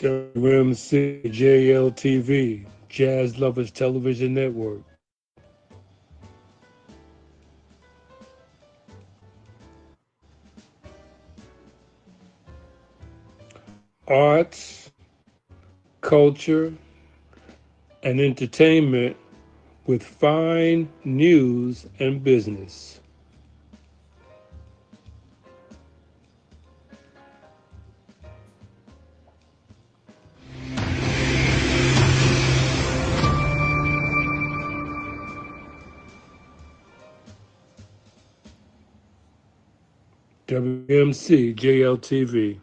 WMCJLTV, Jazz Lovers Television Network. Arts, culture, and entertainment with fine news and business. WMC JLTV.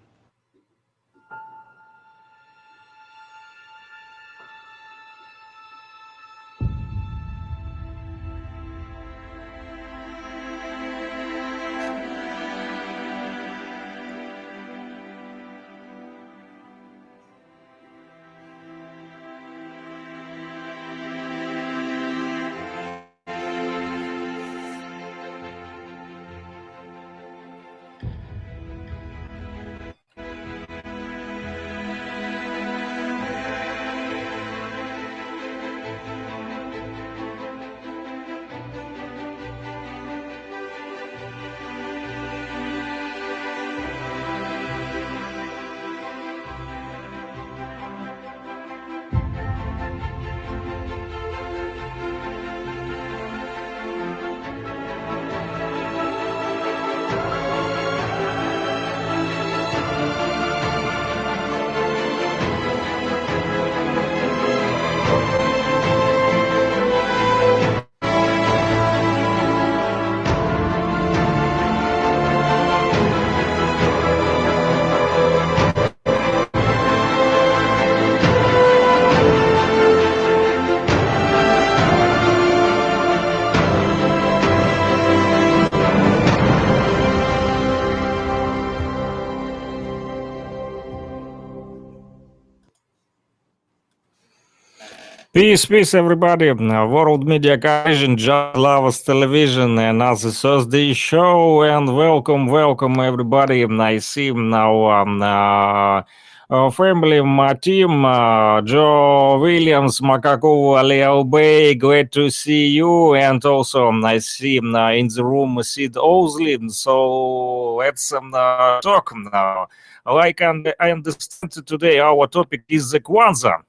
Peace, peace, everybody. World Media Coalition, Jazz Lovers Television, and another Thursday show, and welcome, welcome, everybody. I see now um, uh, uh, family, my team, uh, Joe Williams, Makaku, Leo Bay, glad to see you, and also um, I see um, uh, in the room Sid Owsley. So let's um, uh, talk now. Like I understand today, our topic is the Kwanzaa.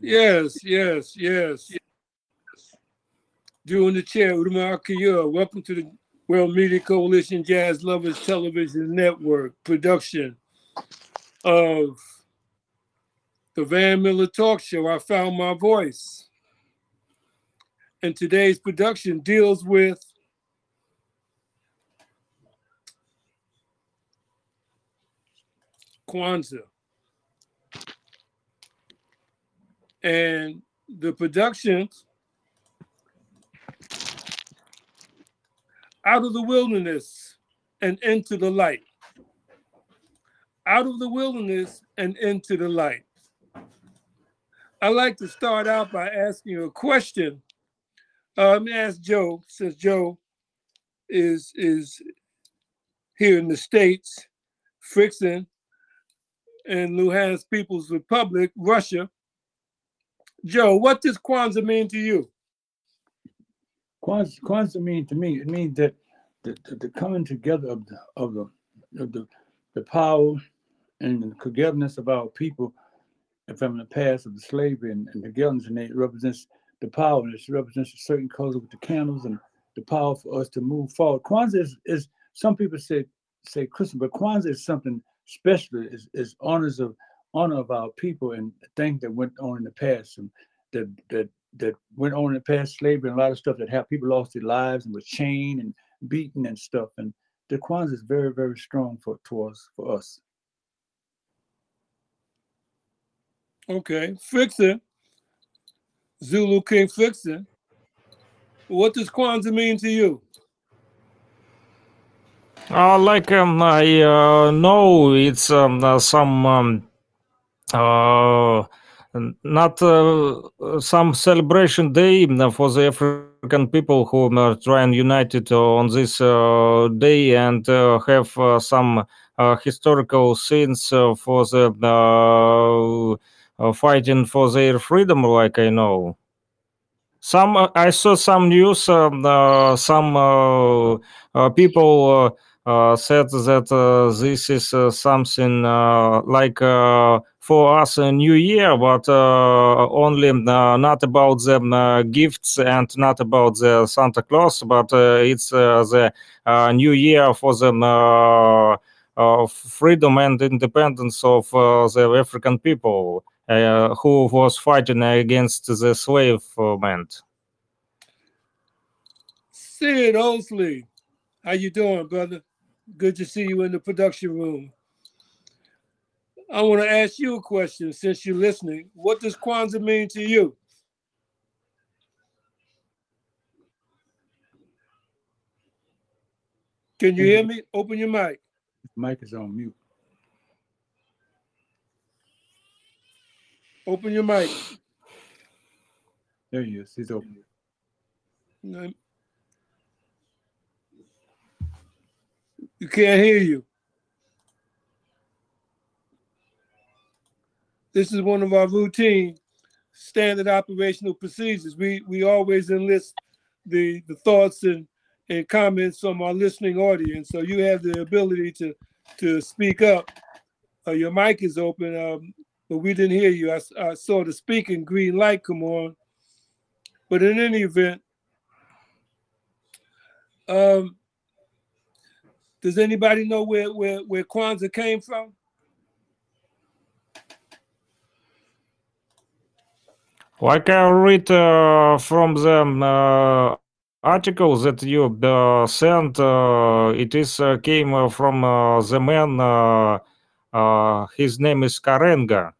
Yes, yes, yes. Doing the chair, Udama Akiyura. Welcome to the World Media Coalition Jazz Lovers Television Network production of the Van Miller Talk Show. I found my voice. And today's production deals with Kwanzaa. And the production out of the wilderness and into the light. Out of the wilderness and into the light. I like to start out by asking you a question. Uh, let me ask Joe, since Joe is is here in the States, Frickson and Luhansk People's Republic, Russia. Joe, what does Kwanzaa mean to you? Kwanzaa, Kwanzaa to me, it means that the, the, the coming together of the of the of the, the power and the togetherness of our people from the past of the slavery and, and togetherness, and it represents the power, and it represents a certain color with the candles and the power for us to move forward. Kwanzaa is, is some people say say Christmas, but Kwanzaa is something special. Is honors of honor of our people and things that went on in the past and that that that went on in the past, slavery and a lot of stuff that had people lost their lives and were chained and beaten and stuff. And the Kwanzaa is very, very strong for towards for us. Okay, Frickson, Zulu King Frickson. What does Kwanzaa mean to you? Uh, like um, I uh, know it's um, uh, some um, not some celebration day for the African people who are trying united on this day and have some historical scenes for the fighting for their freedom, like I know. Some uh, I saw some news. Uh, some uh, uh, people said that uh, this is uh, something uh, like uh, for us a new year, but uh, only uh, not about the uh, gifts and not about the Santa Claus, but uh, it's uh, the uh, new year for the uh, uh, freedom and independence of uh, the African people uh, who was fighting against the slave movement. Sid Osley, how you doing, brother? Good to see you in the production room. I want to ask you a question since you're listening. What does Kwanzaa mean to you? Can you hear me? Open your mic. Mic is on mute. Open your mic. There he is. He's open. You can't hear you. This is one of our routine standard operational procedures. We we always enlist the the thoughts and and comments from our listening audience. So you have the ability to to speak up. Uh, your mic is open, um, but we didn't hear you. I saw the speaking green light come on. But in any event, um, does anybody know where where where Kwanzaa came from? Like I read uh, from the uh, article that you uh, sent, uh, it is uh, came uh, from uh, the man. Uh, uh, his name is Karenga.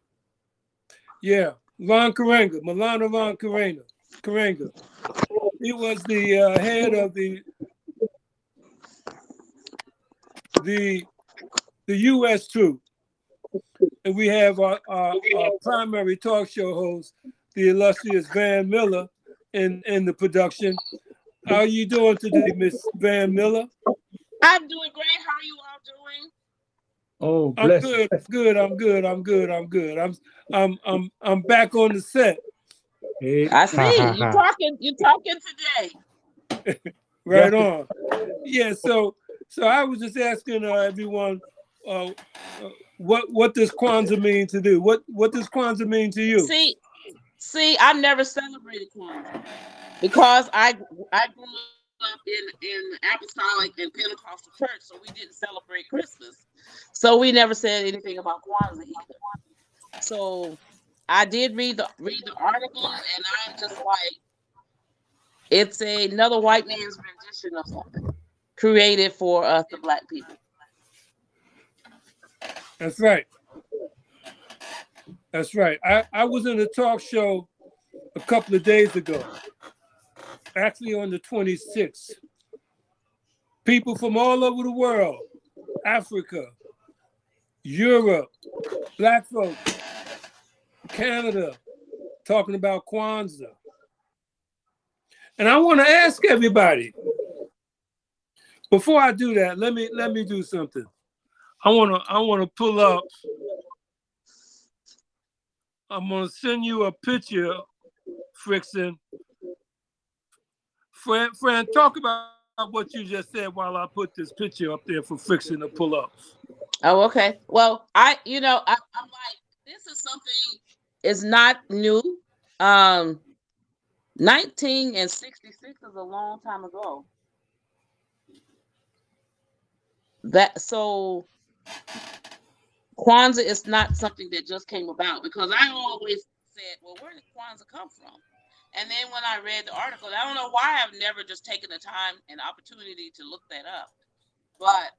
Yeah, Ron Karenga, Maulana Ron Karenga. Karenga. He was the uh, head of the the the U.S. troop, and we have our, our, our primary talk show host, the illustrious Van Miller, in in the production. How are you doing today, Miss Van Miller? I'm doing great. How are you all doing? Oh, I'm good. I'm good. I'm good. I'm good. I'm good. I'm I'm I'm I'm back on the set. Hey, I see you talking. You talking today? Right Yeah. on. Yeah. So so I was just asking uh, everyone, uh, uh, what what does Kwanzaa mean to do? What what does Kwanzaa mean to you? See, see, I never celebrated Kwanzaa because I I grew up in in apostolic and Pentecostal church, so we didn't celebrate Christmas. So we never said anything about Kwanzaa either. So I did read the read the article, and I'm just like, it's a, another white man's rendition of something created for us, the black people. That's right. That's right. I, I was in a talk show a couple of days ago, actually on the 26th. People from all over the world, Africa, Europe, black folks, Canada, talking about Kwanzaa. And I want to ask everybody, before I do that, let me let me do something. I wanna I wanna pull up. I'm gonna send you a picture, Frickson. Fran, Fran, talk about what you just said while I put this picture up there for Frickson to pull up. Oh, okay. Well, I, you know, I, I'm like, this is something is not new. Um, 19 and 66 is a long time ago. That so Kwanzaa is not something that just came about because I always said, well, where did Kwanzaa come from? And then when I read the article, I don't know why I've never just taken the time and opportunity to look that up. But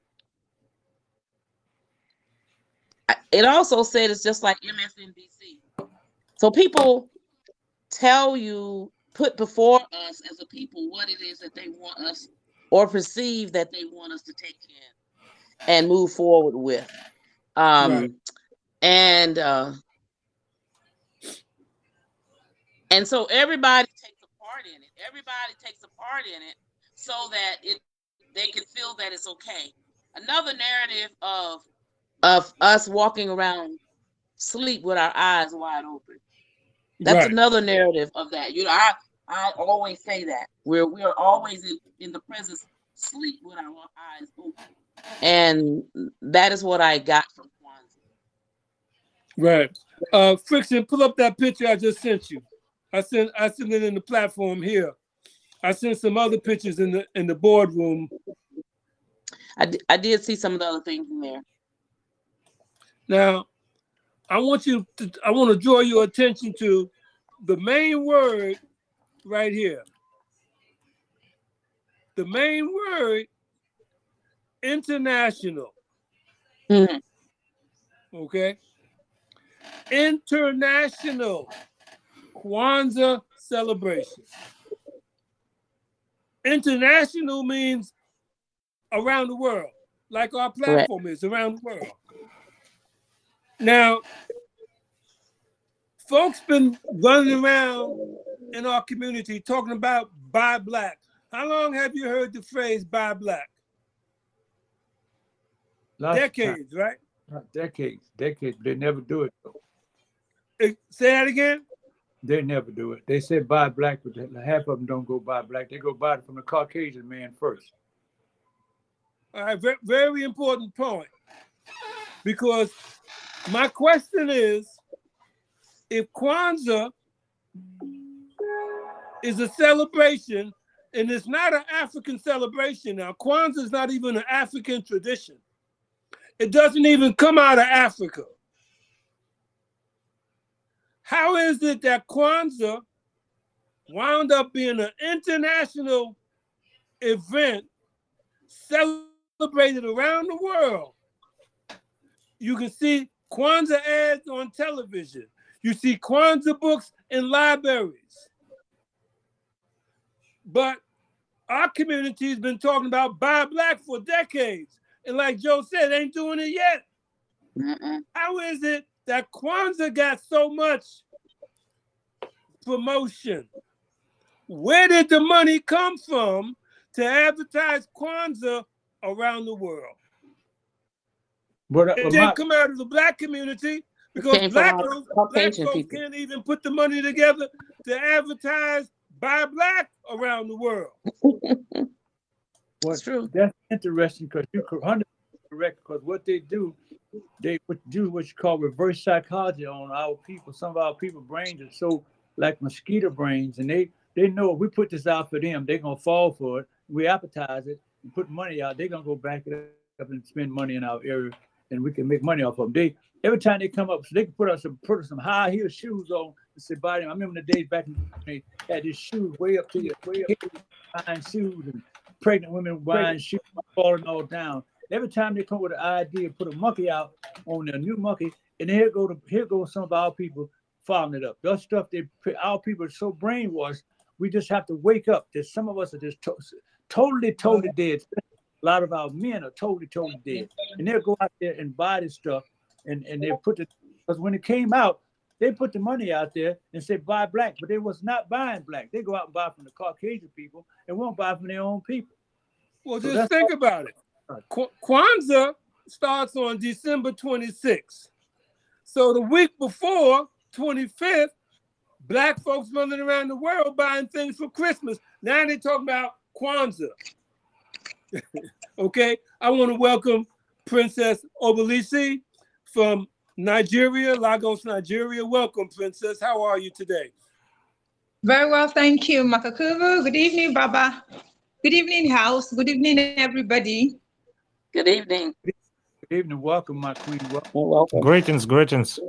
it also said it's just like MSNBC. So people tell you, put before us as a people what it is that they want us or perceive that they want us to take in and move forward with. Um, Right. And uh, and so everybody takes a part in it. Everybody takes a part in it so that it they can feel that it's okay. Another narrative of of us walking around sleep with our eyes wide open. That's Right. another narrative of that. You know, I I always say that we're we're always in, in the presence sleep with our eyes open, and that is what I got from Kwanzaa. Right. Uh, Frickson, pull up that picture I just sent you. I sent I sent it in the platform here. I sent some other pictures in the in the boardroom. I, I did see some of the other things in there. Now, I want you to I want to draw your attention to the main word right here. The main word international. Mhm. Okay. International Kwanzaa celebration. International means around the world, like our platform is around the world. Now, folks been running around in our community talking about buy black. How long have you heard the phrase buy black? Lots of time. Decades, right? Not decades, decades. They never do it. though. Eh, Say that again. They never do it. They say buy black, but half of them don't go buy black. They go buy it from the Caucasian man first. All right, very, very important point. Because my question is if Kwanzaa is a celebration, and it's not an African celebration now, Kwanzaa is not even an African tradition, it doesn't even come out of Africa. How is it that Kwanzaa wound up being an international event celebrated around the world. You can see Kwanzaa ads on television. You see Kwanzaa books in libraries. But our community has been talking about buy black for decades. And like Joe said, ain't doing it yet. Mm-mm. How is it that Kwanzaa got so much promotion? Where did the money come from to advertise Kwanzaa around the world? But, uh, It but didn't my, come out of the black community because came from black, folks, black folks people. can't even put the money together to advertise by black around the world. It's true. that's interesting because you're 100 correct. Because what they do, they do what you call reverse psychology on our people. Some of our people brains are so like mosquito brains, and they they know if we put this out for them, they're gonna fall for it. We advertise it and put money out. They're gonna go back it up and spend money in our area, and we can make money off of them. They every time they come up, so they can put us some put some high heel shoes on and say, "Buy them." I remember the days back in the day, they had these shoes way up to your way up to your buying shoes and pregnant women buying shoes falling all down. Every time they come with an idea, put a monkey out on their new monkey, and here go to here goes some of our people following it up. That stuff they our people are so brainwashed. We just have to wake up. There's some of us are just to- totally, totally dead. A lot of our men are totally, totally dead, and they'll go out there and buy this stuff, and and they put it because when it came out, they put the money out there and said buy black, but they was not buying black. They go out and buy from the Caucasian people and won't buy from their own people. Well, So just that's think about it. Qu- Kwanzaa starts on December 26th. So the week before, 25th, black folks running around the world buying things for Christmas. Now they talking about Kwanzaa. okay, I want to welcome Princess Obelisi from Nigeria, Lagos, Nigeria. Welcome, Princess. How are you today? Very well, thank you, Makakuvu. Good evening, Baba. Good evening, House. Good evening, everybody. Good evening. Good evening, welcome, my queen. Welcome. You're welcome. Greetings, greetings.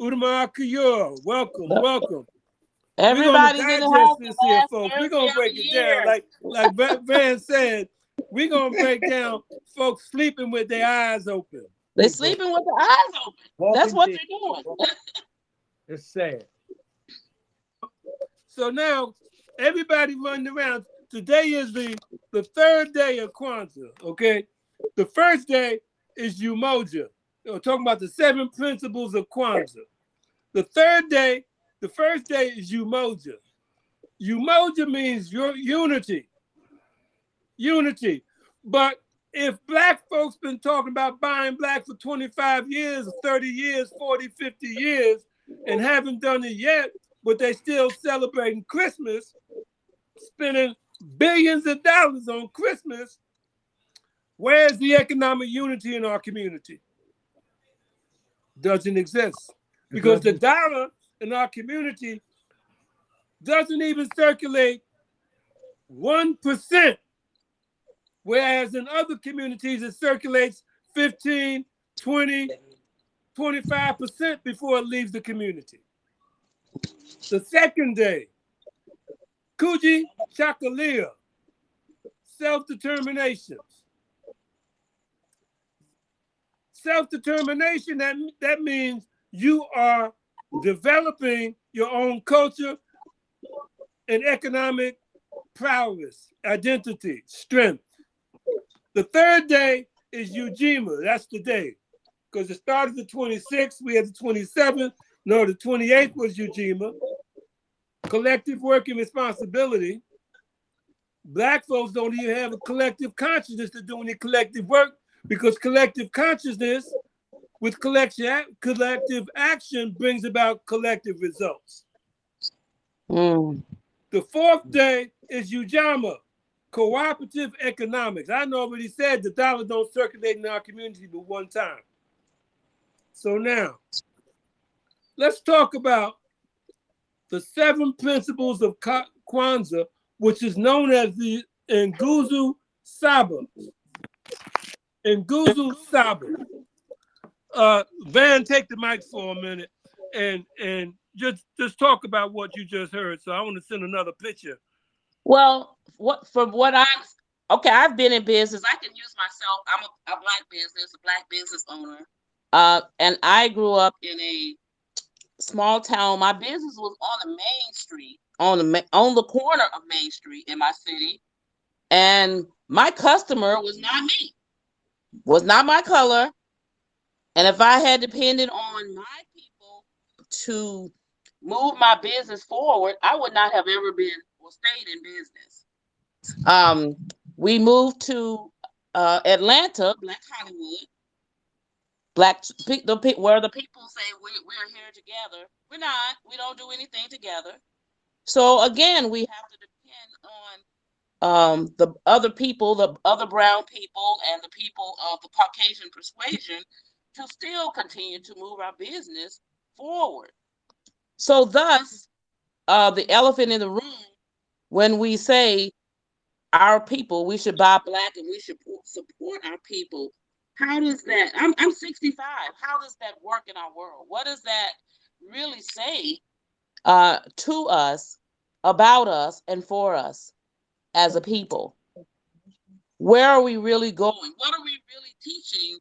Udamakuyo, welcome, welcome. Everybody's we're in gonna the house. digest this here, folks. We're gonna break it down, like like Van- Van said. We're gonna break down folks sleeping with their eyes open. They're sleeping with their eyes open. That's what dead. they're doing. It's sad. So now everybody running around. Today is the the third day of Kwanzaa. Okay, the first day is Umoja. We're talking about the seven principles of Kwanzaa. The third day, the first day is Umoja. Umoja means your unity. Unity. But if black folks been talking about buying black for 25 years, 30 years, 40, 50 years, and haven't done it yet, but they're still celebrating Christmas, spending billions of dollars on Christmas, where's the economic unity in our community? Doesn't exist. Because the dollar in our community doesn't even circulate 1%, whereas in other communities it circulates 15, 20, 25% before it leaves the community. The second day, Kuji Chakalia, self-determination. Self-determination, that, that means you are developing your own culture and economic prowess, identity, strength. The third day is Ujima. That's the day. Because it started the 26th, we had the 27th. No, the 28th was Ujima. Collective working responsibility. Black folks don't even have a collective consciousness to do any collective work because collective consciousness with collection, collective action brings about collective results. Mm. The fourth day is Ujamaa, cooperative economics. I know what he said the dollar don't circulate in our community but one time. So now, let's talk about the seven principles of Kwanzaa, which is known as the Nguzo Saba. Nguzo Saba. Uh, Van, take the mic for a minute and and just just talk about what you just heard. So I want to send another picture. Well, what from what I'm okay, I've been in business. I can use myself. I'm a, a black business, a black business owner. Uh, and I grew up in a small town. My business was on the main street, on the ma- on the corner of Main Street in my city, and my customer was not me, was not my color, and if I had depended on my people to move my business forward, I would not have ever been or stayed in business. Um, we moved to uh, Atlanta, Black Hollywood. Black the where the people say we we're here together. We're not. We don't do anything together. So again, we have to depend on um, the other people, the other brown people, and the people of the Caucasian persuasion to still continue to move our business forward. So thus, uh, the elephant in the room, when we say our people, we should buy black and we should support our people. How does that? I'm I'm 65. How does that work in our world? What does that really say uh, to us, about us, and for us as a people? Where are we really going? What are we really teaching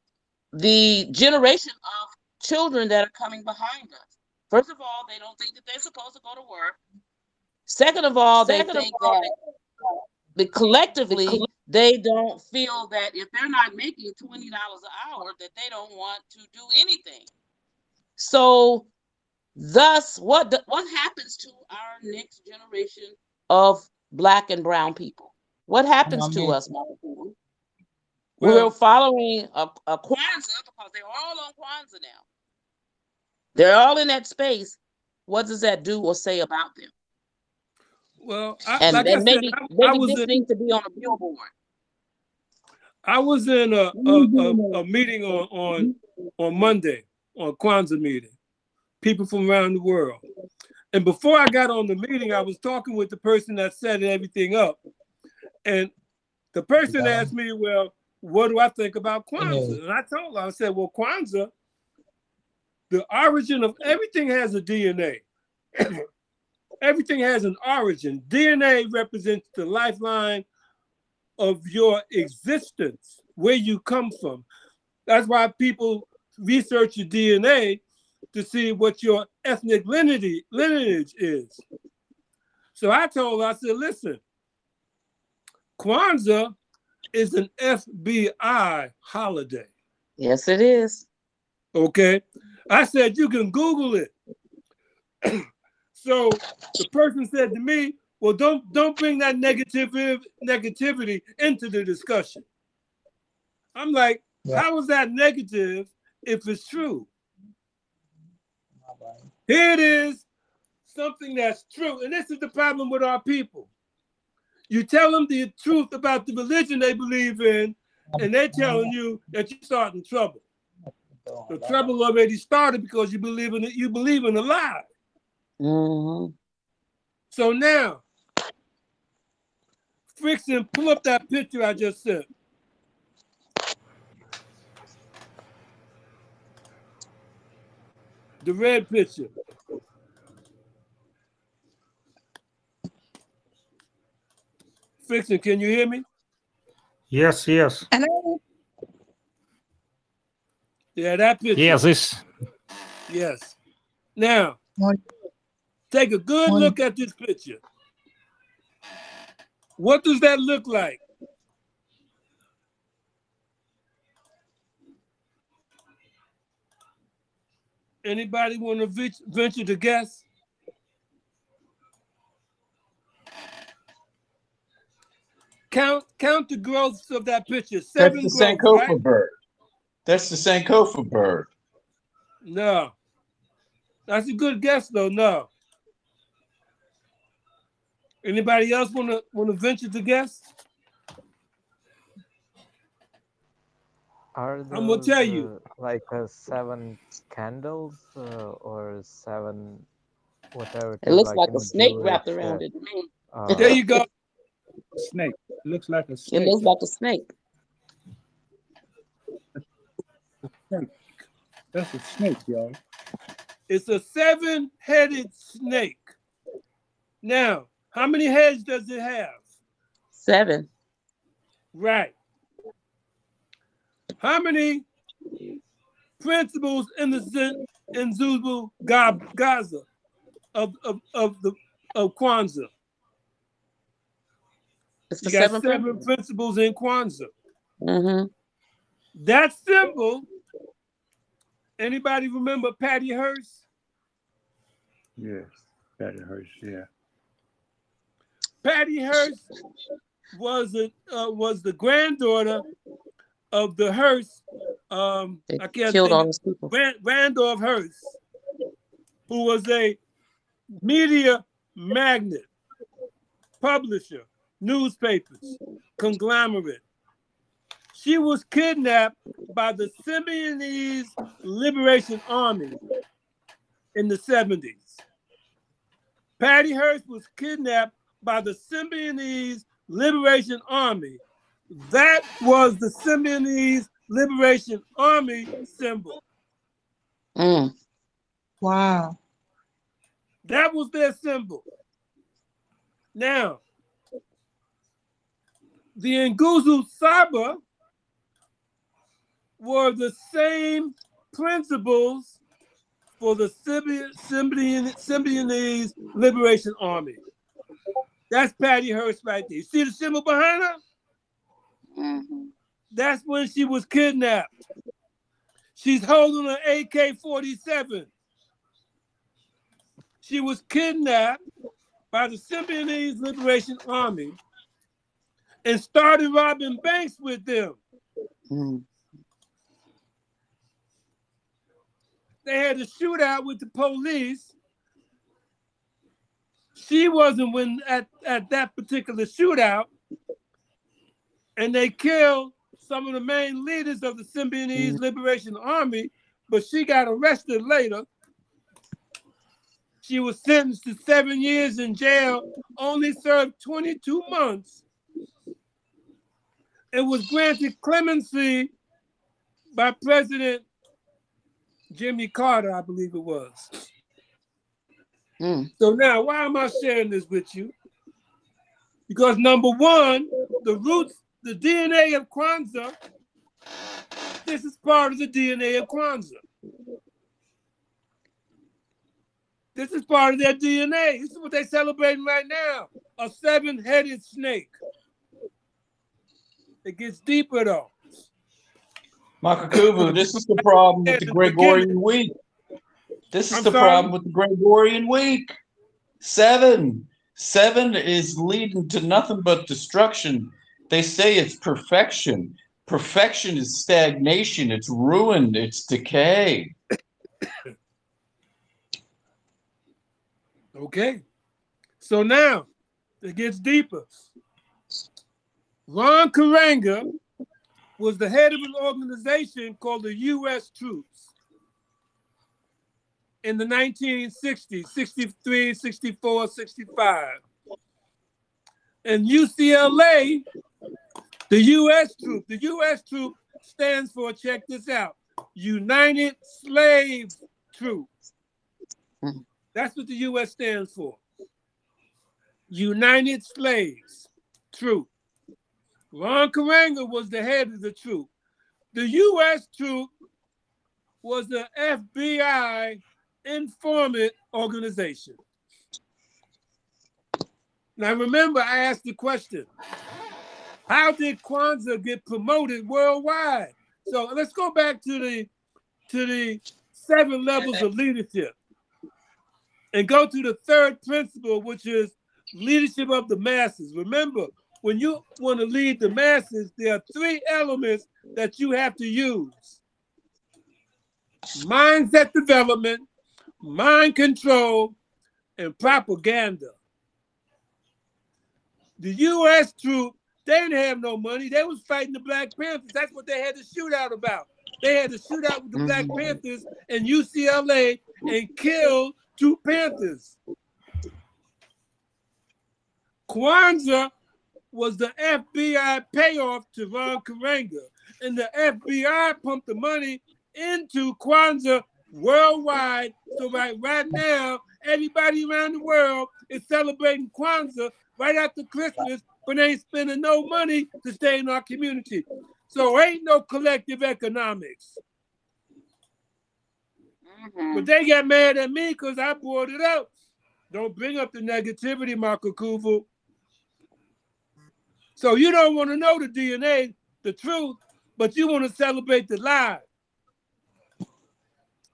the generation of children that are coming behind us? First of all, they don't think that they're supposed to go to work. Second of all, they Second of think all, that the collectively they don't feel that if they're not making twenty dollars an hour, that they don't want to do anything. So, thus, what what happens to our next generation of black and brown people? What happens to us, Mama We're Well, following a, a Kwanzaa because they're all on Kwanzaa now. They're all in that space. What does that do or say about them? well, I, And, like and said, maybe I, I maybe was this in, needs to be on a billboard. I was in a, a, a, a meeting on, on on Monday, on Kwanzaa meeting, people from around the world. And before I got on the meeting, I was talking with the person that set everything up. And the person asked me, Well, what do I think about Kwanzaa? And I told her, I said, Well, Kwanzaa, the origin of everything has a DNA. everything has an origin. DNA represents the lifeline of your existence, where you come from. That's why people research your DNA to see what your ethnic lineage, lineage is. So I told her, I said, listen, Kwanzaa is an FBI holiday. Yes, it is. Okay. I said, you can Google it. so the person said to me, well, don't don't bring that negativity negativity into the discussion. I'm like, Yeah. how is that negative if it's true? Here it is, something that's true. And this is the problem with our people. You tell them the truth about the religion they believe in, and they're telling you that you're starting trouble. The trouble already started because you believe in it, you believe in a lie. Mm-hmm. So now, Frickson, pull up that picture I just sent. The red picture. Frickson, can you hear me? Yes, yes. Hello. Yeah, that picture. Yeah, this. Yes. Now, take a good Morning. look at this picture. What does that look like? Anybody want to venture to guess? Count count the growths of that picture. That's Seven the growths, Sankofa right? bird. That's the Sankofa bird. No. That's a good guess though. No. Anybody else want to want to venture to guess? Are I'm gonna tell you. uh, like uh, seven candles uh, or seven whatever? It looks like in a snake Jewish, wrapped uh, around it uh, There you go. Snake. It looks like a snake. It looks like a snake. That's a snake, y'all. It's a seven-headed snake. Now, how many heads does it have? Seven. Right. How many principles in the in Nguzo Saba of, of, of the of Kwanzaa? It's You the got seven. seven principles in Kwanzaa. Mm-hmm. That symbol. Anybody remember Patty Hearst? Yes. Patty hurts. Yeah. Patty Hearst was a uh, was the granddaughter of the Hearst. Um, They I can't killed think all those people. Rand- Randolph Hearst, who was a media magnate, publisher, newspapers, conglomerate. She was kidnapped by the Symbionese Liberation Army in the 70s. Patty Hearst was kidnapped by the Symbionese Liberation Army. That was the Symbionese Liberation Army symbol. Mm. Wow. That was their symbol. Now, the Nguzo Saba were the same principles for the Symbian, Symbian, Symbionese Liberation Army. That's Patty Hearst right there. You see the symbol behind her? Mhm. That's when she was kidnapped. She's holding an AK 47. She was kidnapped by the Symbionese Liberation Army and started robbing banks with them. Mm. They had a shootout with the police. She wasn't when at, at that particular shootout, and they killed some of the main leaders of the Symbionese mm-hmm. Liberation Army, but she got arrested later. She was sentenced to seven years in jail, only served 22 months, and was granted clemency by President Jimmy Carter, I believe it was. Mm. So now, why am I sharing this with you? Because number one, the roots, the DNA of Kwanzaa, this is part of the DNA of Kwanzaa. This is part of their DNA. This is what they're celebrating right now a seven headed snake. It gets deeper though. Makakuvu, this is the problem with the Gregorian week. This is I'm the sorry? problem with the Gregorian week. Seven. Seven is leading to nothing but destruction. They say it's perfection. Perfection is stagnation. It's ruin. It's decay. Okay. So now it gets deeper. Ron Karenga was the head of an organization called the U.S. Troops in the 1960s, 63, 64, 65. And UCLA, the U.S. troop, the U.S. troop stands for, check this out, United Slave Troops. That's what the U.S. stands for. United Slaves Troop. Ron Karenga was the head of the troop. The U.S. troop was the FBI informant organization. Now remember, I asked the question: How did Kwanzaa get promoted worldwide? So let's go back to the to the seven levels of leadership and go to the third principle, which is leadership of the masses. Remember, when you want to lead the masses, there are three elements that you have to use mindset development, mind control, and propaganda. The U.S. troop, they didn't have no money. They was fighting the Black Panthers. That's what they had to shoot out about. They had to shoot out with the Black mm-hmm. Panthers and UCLA and kill two Panthers. Kwanzaa was the FBI payoff to Ron Karenga, and the FBI pumped the money into Kwanzaa worldwide. So right right now, everybody around the world is celebrating Kwanzaa right after Christmas, but they ain't spending no money to stay in our community. So ain't no collective economics. Mm-hmm. But they got mad at me because I brought it up. Don't bring up the negativity, Michael Kuvu. So you don't want to know the DNA, the truth, but you want to celebrate the lie.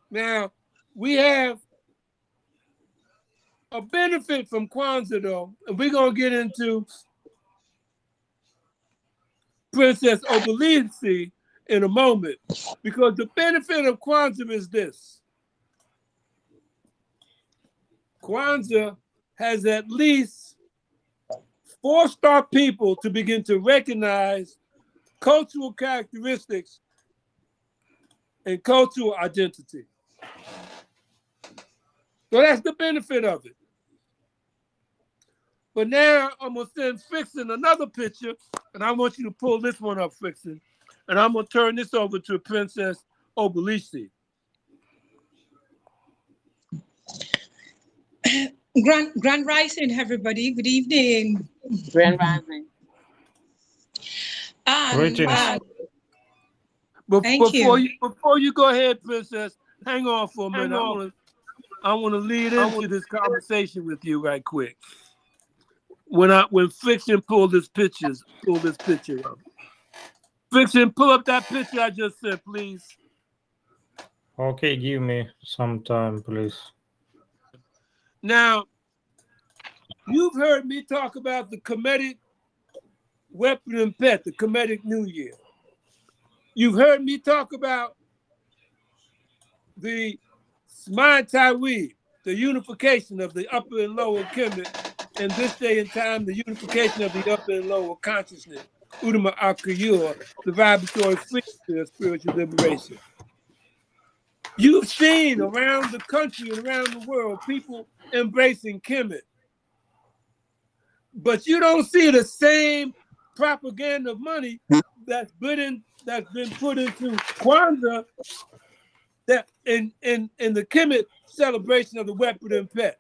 Now, we have a benefit from Kwanzaa, though, and we're going to get into Princess Obelisi in a moment, because the benefit of Kwanzaa is this. Kwanzaa has at least forced our people to begin to recognize cultural characteristics and cultural identity. So that's the benefit of it. But now I'm gonna send Fixin another picture, and I want you to pull this one up, Fixing, and I'm gonna turn this over to Princess Obelisi. Grand, Grand Rising, everybody. Good evening. Grand Rising. Um, Greetings. uh, Be- Thank before you. you. before you go ahead, Princess, hang on for a minute. I want to I want to lead into this conversation with you right quick. When I when Fiction pulled this pictures, pull this picture up. Fiction, pull up that picture I just said, please. Okay, give me some time, please. Now, you've heard me talk about the Kemetic weapon and pet, the Kemetic New Year. You've heard me talk about the Smai Taiwi, the unification of the upper and lower Kemet, and this day and time, the unification of the upper and lower consciousness, Udama Akuyur, the vibratory frequency of spiritual liberation. You've seen around the country and around the world people embracing Kemet. But you don't see the same propaganda money that's been in, that's been put into Kwanzaa that in in in the Kemet celebration of the weapon and pet.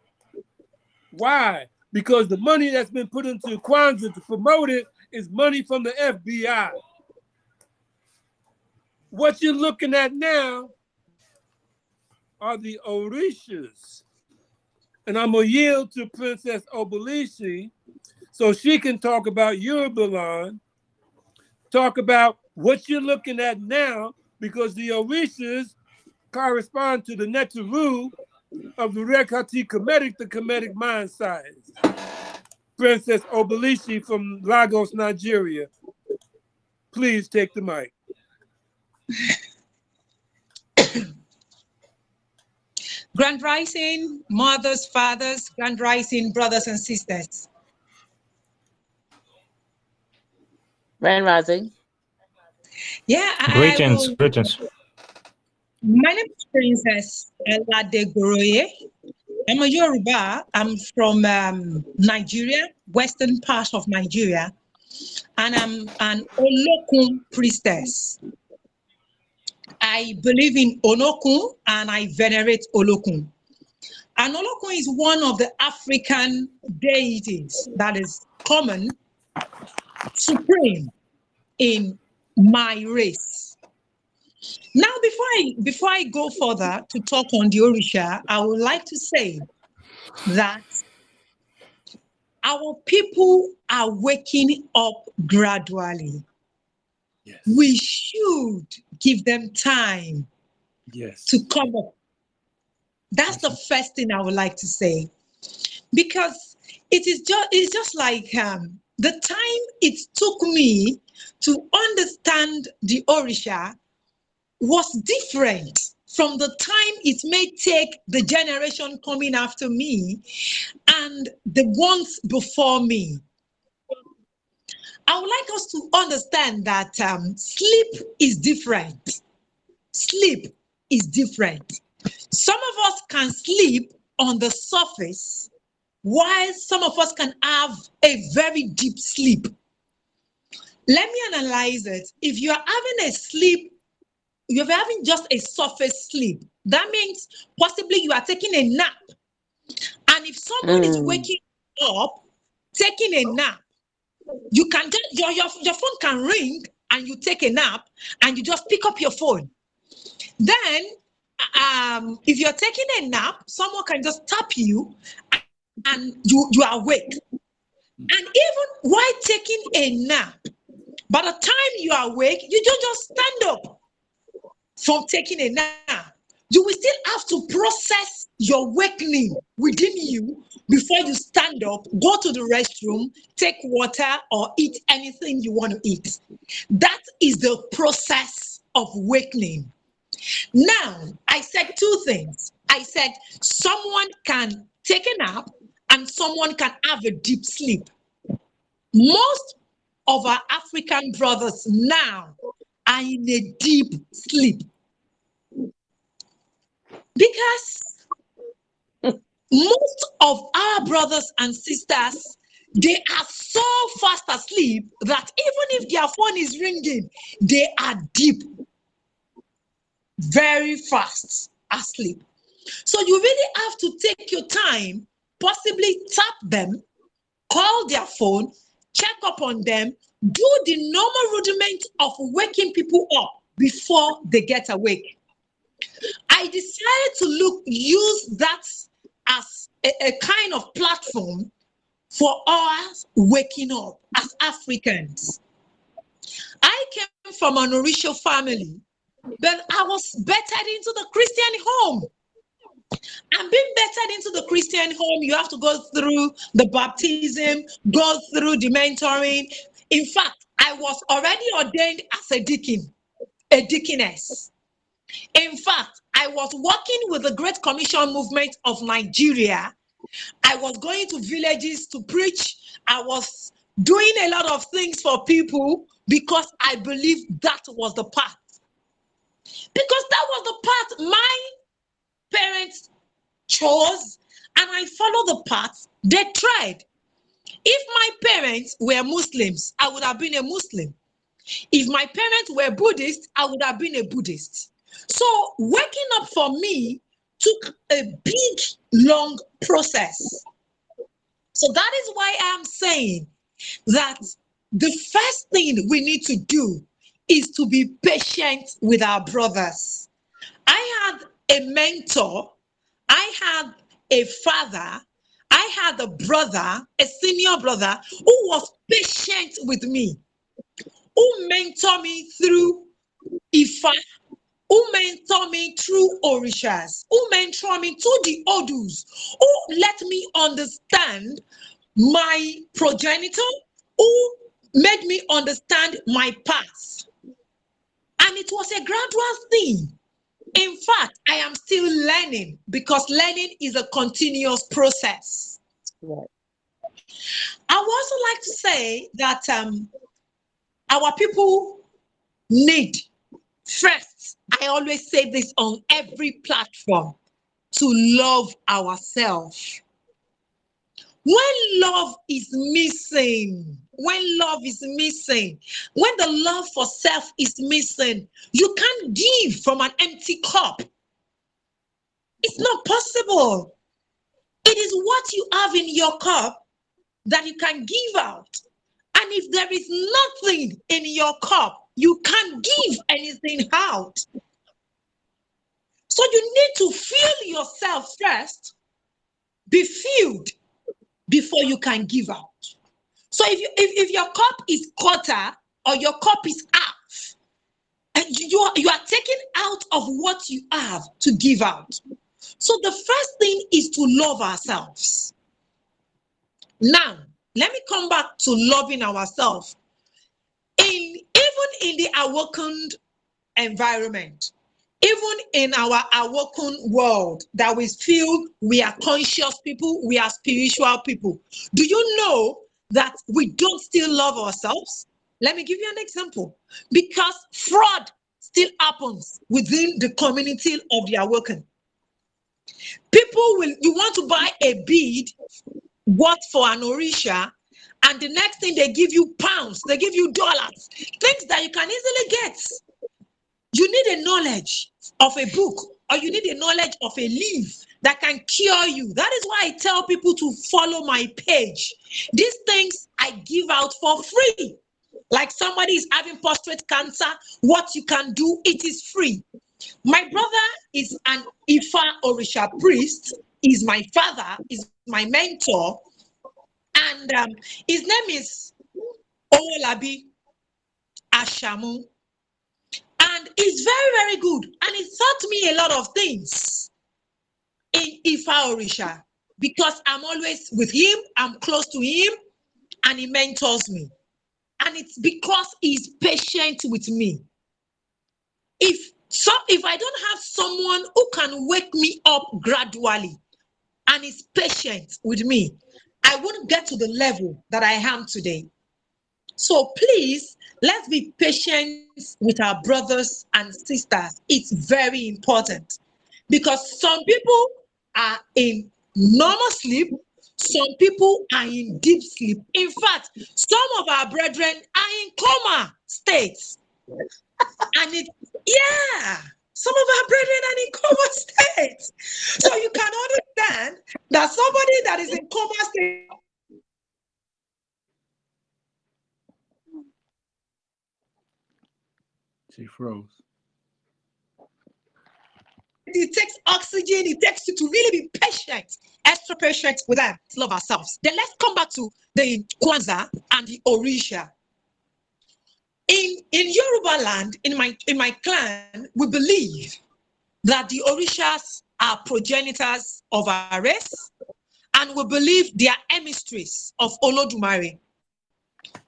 Why? Because the money that's been put into Kwanzaa to promote it is money from the FBI. What you're looking at now are the Orishas. And I'm gonna yield to Princess Obelishi so she can talk about Yorubalan, talk about what you're looking at now, because the Orishas correspond to the Neteru of the Rekati Kemetic, the Kemetic mind science. Princess Obelishi from Lagos, Nigeria. please take the mic. Grand Rising, mothers, fathers, Grand Rising, brothers and sisters. Grand Rising. Yeah, I- I Greetings, will- greetings. My name is Princess Elade Goroye. I'm a Yoruba. I'm from um, Nigeria, western part of Nigeria, and I'm an Olokun priestess. I believe in Olokun and I venerate Olokun. And Olokun is one of the African deities that is common, supreme in my race. Now, before I before I go further to talk on the Orisha, I would like to say that our people are waking up gradually. Yes. We should give them time Yes. to come up. That's the first thing I would like to say. Because it is just it's just like um, the time it took me to understand the Orisha was different from the time it may take the generation coming after me and the ones before me. I would like us to understand that um, sleep is different. Sleep is different. Some of us can sleep on the surface, while some of us can have a very deep sleep. Let me analyze it. If you're having a sleep, you're having just a surface sleep, that means possibly you are taking a nap. And if someone is Mm. waking up, taking a nap, you can just your, your, your phone can ring and you take a nap and you just pick up your phone. Then um, if you're taking a nap, someone can just tap you and you, you are awake. And even while taking a nap, by the time you are awake, you don't just stand up from taking a nap. You will still have to process your awakening within you before you stand up, go to the restroom, take water, or eat anything you want to eat. That is the process of awakening. Now, I said two things. I said someone can take a nap and someone can have a deep sleep. Most of our African brothers now are in a deep sleep. Because most of our brothers and sisters they are so fast asleep that even if their phone is ringing they are deep very fast asleep. So you really have to take your time possibly tap them call their phone check up on them do the normal rudiment of waking people up before they get awake i decided to look use that as a, a kind of platform for us waking up as Africans. I came from an Orisha family, but I was bettered into the Christian home. And being bettered into the Christian home, you have to go through the baptism, go through the mentoring. In fact, I was already ordained as a deacon, a deaconess. In fact, I was working with the Great Commission movement of Nigeria. I was going to villages to preach. I was doing a lot of things for people because I believe that was the path. Because that was the path my parents chose, and I followed the path they tried. If my parents were Muslims, I would have been a Muslim. If my parents were Buddhist, I would have been a Buddhist. So waking up for me took a big, long process. So that is why I'm saying that the first thing we need to do is to be patient with our brothers. I had a mentor, I had a father, I had a brother, a senior brother, who was patient with me, who mentored me through Ifa, who mentored me through Orishas, who mentored me to the Odus, who let me understand my progenitor, who made me understand my past. And it was a gradual thing. In fact, I am still learning because learning is a continuous process. Right. I would also like to say that um, our people need first, I always say this on every platform, to love ourselves. When love is missing, when love is missing, when the love for self is missing, you can't give from an empty cup. It's not possible. It is what you have in your cup that you can give out. And if there is nothing in your cup, you can't give anything out. So you need to fill yourself first, be filled before you can give out. So if you if, if your cup is quarter or your cup is half, eh, and you are, you are taking out of what you have to give out. So the first thing is to love ourselves. Now, let me come back to loving ourselves. In even in the awakened environment, even in our awoken world that we feel we are conscious people, we are spiritual people. Do you know that we don't still love ourselves? Let me give you an example. Because fraud still happens within the community of the awoken. People will, you want to buy a bead, what for an Orisha, and the next thing they give you pounds, they give you dollars, things that you can easily get. You need a knowledge of a book, or you need a knowledge of a leaf that can cure you. That is why I tell people to follow my page. These things I give out for free. Like somebody is having prostate cancer, what you can do, it is free. My brother is an Ifa Orisha priest, is my father, is my mentor, and um, his name is Owolabi Ashamu. And he's very, very good. And he taught me a lot of things in Ifa Orisha because I'm always with him, I'm close to him, and he mentors me. And it's because he's patient with me. If so, if I don't have someone who can wake me up gradually and is patient with me, I wouldn't get to the level that I am today. So please, let's be patient with our brothers and sisters. It's very important because some people are in normal sleep, some people are in deep sleep. In fact, some of our brethren are in coma states. and it, yeah, some of our brethren are in coma states. So you can understand that somebody that is in coma state She froze. It takes oxygen, it takes you to really be patient, extra patient with love ourselves. Then let's come back to the Kwanzaa and the Orisha. In in Yoruba land, in my in my clan, we believe that the Orishas are progenitors of our race, and we believe they are emissaries of Olodumare.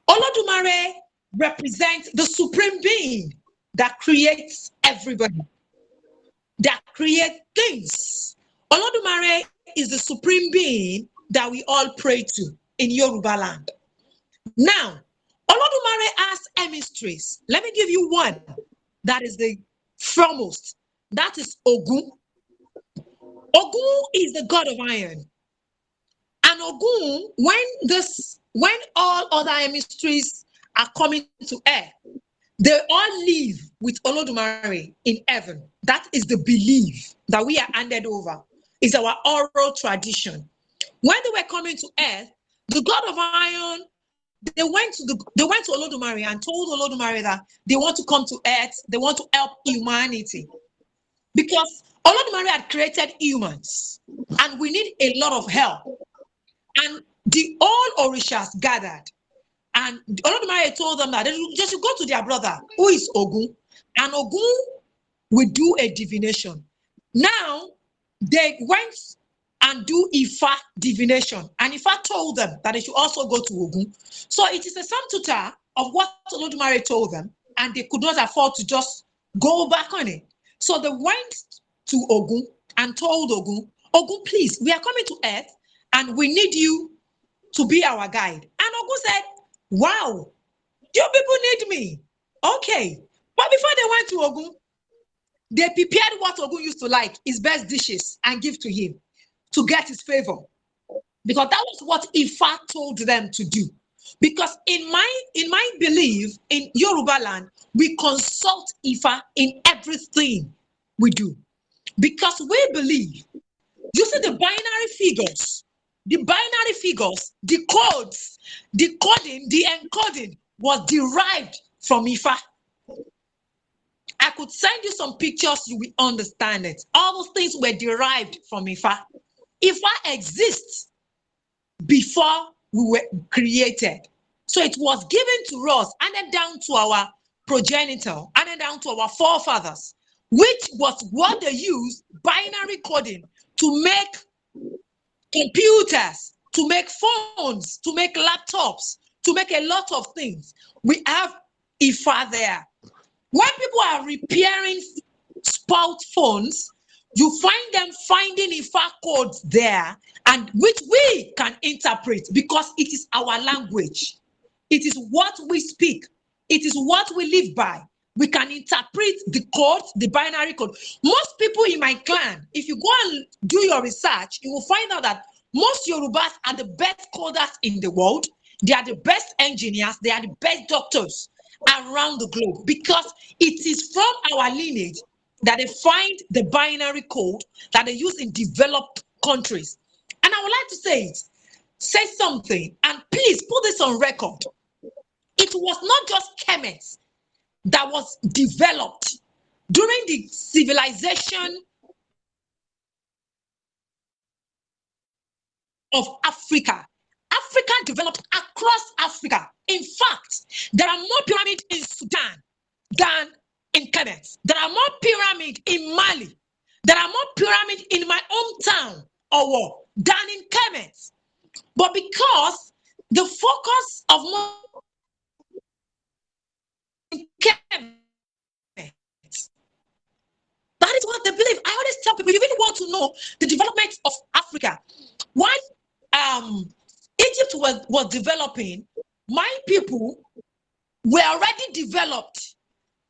Olodumare represents the supreme being that creates everybody that create things. Olodumare is the supreme being that we all pray to in Yoruba land. Now, Olodumare has emissaries. Let me give you one that is the foremost. That is Ogun. Ogun is the god of iron. And Ogun, when this, when all other emissaries are coming to earth, they all live with Olodumare in heaven. That is the belief that we are handed over. It's our oral tradition. When they were coming to earth, the God of Iron, they went to the they went to Olodumare and told Olodumare that they want to come to earth, they want to help humanity. Because Olodumare had created humans, and we need a lot of help. And the all Orishas gathered and Olodumare told them that they should, go to their brother, who is Ogun, and Ogun will do a divination. Now, they went and do Ifa divination. And Ifa told them that they should also go to Ogun. So it is a sum total of what Olodumare told them, and they could not afford to just go back on it. So they went to Ogun and told Ogun, Ogun, please, we are coming to Earth and we need you to be our guide. And Ogun said, Wow, you people need me. Okay. But before they went to Ogun, they prepared what Ogun used to like, his best dishes, and give to him to get his favor. Because that was what Ifa told them to do. Because in my in my belief in Yoruba land, we consult Ifa in everything we do. Because we believe, you see the binary figures, the binary figures, the codes, the coding, the encoding was derived from Ifa. I could send you some pictures, you will understand it. All those things were derived from Ifa. Ifa exists before we were created. So it was given to us and then down to our progenitor and then down to our forefathers, which was what they used binary coding to make computers, to make phones, to make laptops, to make a lot of things. We have IFA there. When people are repairing spout phones, you find them finding IFA codes there, and which we can interpret because it is our language. It is what we speak. It is what we live by. We can interpret the code, the binary code. Most people in my clan, if you go and do your research, you will find out that most Yorubas are the best coders in the world. They are the best engineers. They are the best doctors around the globe because it is from our lineage that they find the binary code that they use in developed countries. And I would like to say it, say something, and please put this on record. It was not just Kemet that was developed during the civilization of Africa. Africa developed across Africa. In fact, there are more pyramids in Sudan than in Kemet. There are more pyramids in Mali. There are more pyramids in my hometown, Owo, than in Kemet. But because the focus of that is what they believe. I always tell people, you really want to know the development of Africa. When um, Egypt was, was developing, my people were already developed.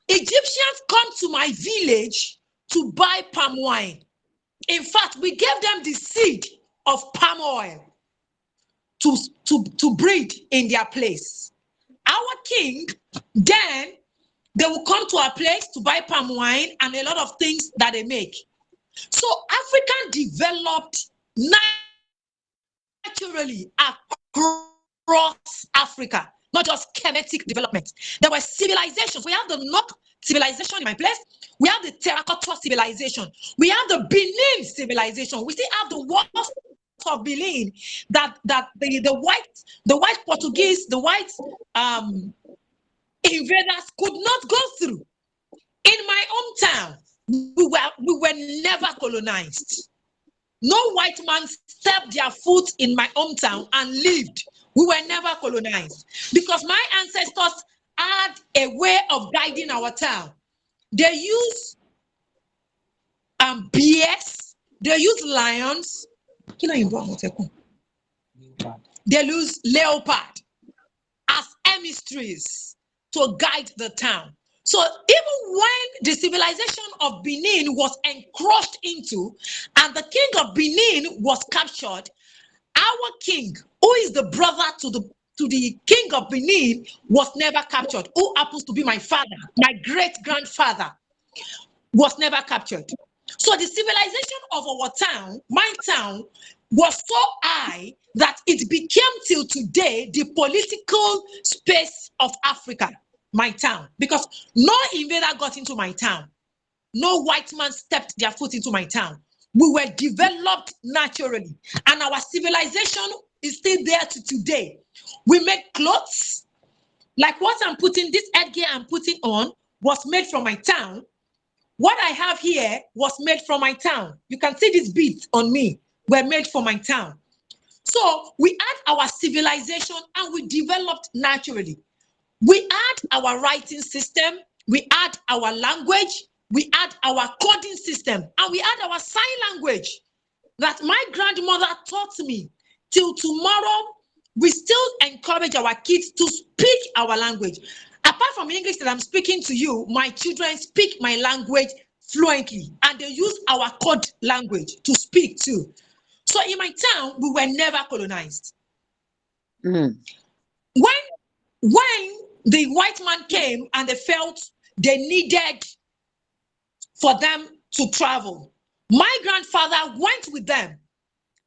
Egyptians come to my village to buy palm wine. In fact, we gave them the seed of palm oil to, to, to breed in their place. King, then they will come to our place to buy palm wine and a lot of things that they make. So African developed naturally across Africa, not just Kemetic development. There were civilizations. We have the Nok civilization in my place. We have the terracotta civilization. We have the Benin civilization. We still have the walls of Benin that that the, the white the white Portuguese, the white um, invaders could not go through. In my hometown, we were we were never colonized. No white man stepped their foot in my hometown and lived. We were never colonized because my ancestors had a way of guiding our town. They use um, bears, they use lions. They use leopard as emissaries to guide the town. So even when the civilization of Benin was encroached into and the king of Benin was captured, our king, who is the brother to the to the king of Benin, was never captured. Who happens to be my father, my great grandfather, was never captured. So the civilization of our town, my town, was so high that it became till today the political space of Africa my town because no invader got into my town. No white man stepped their foot into my town. We were developed naturally, and our civilization is still there to today. We make clothes like what I'm putting, this headgear I'm putting on was made from my town. What I have here was made from my town. You can see this beads on me were made for my town. So we had our civilization and we developed naturally. We had our writing system, we had our language, we had our coding system, and we had our sign language that my grandmother taught me. Till tomorrow, we still encourage our kids to speak our language. Apart from English that I'm speaking to you, my children speak my language fluently and they use our code language to speak too. So in my town, we were never colonized. Mm. When when the white man came and they felt they needed for them to travel, my grandfather went with them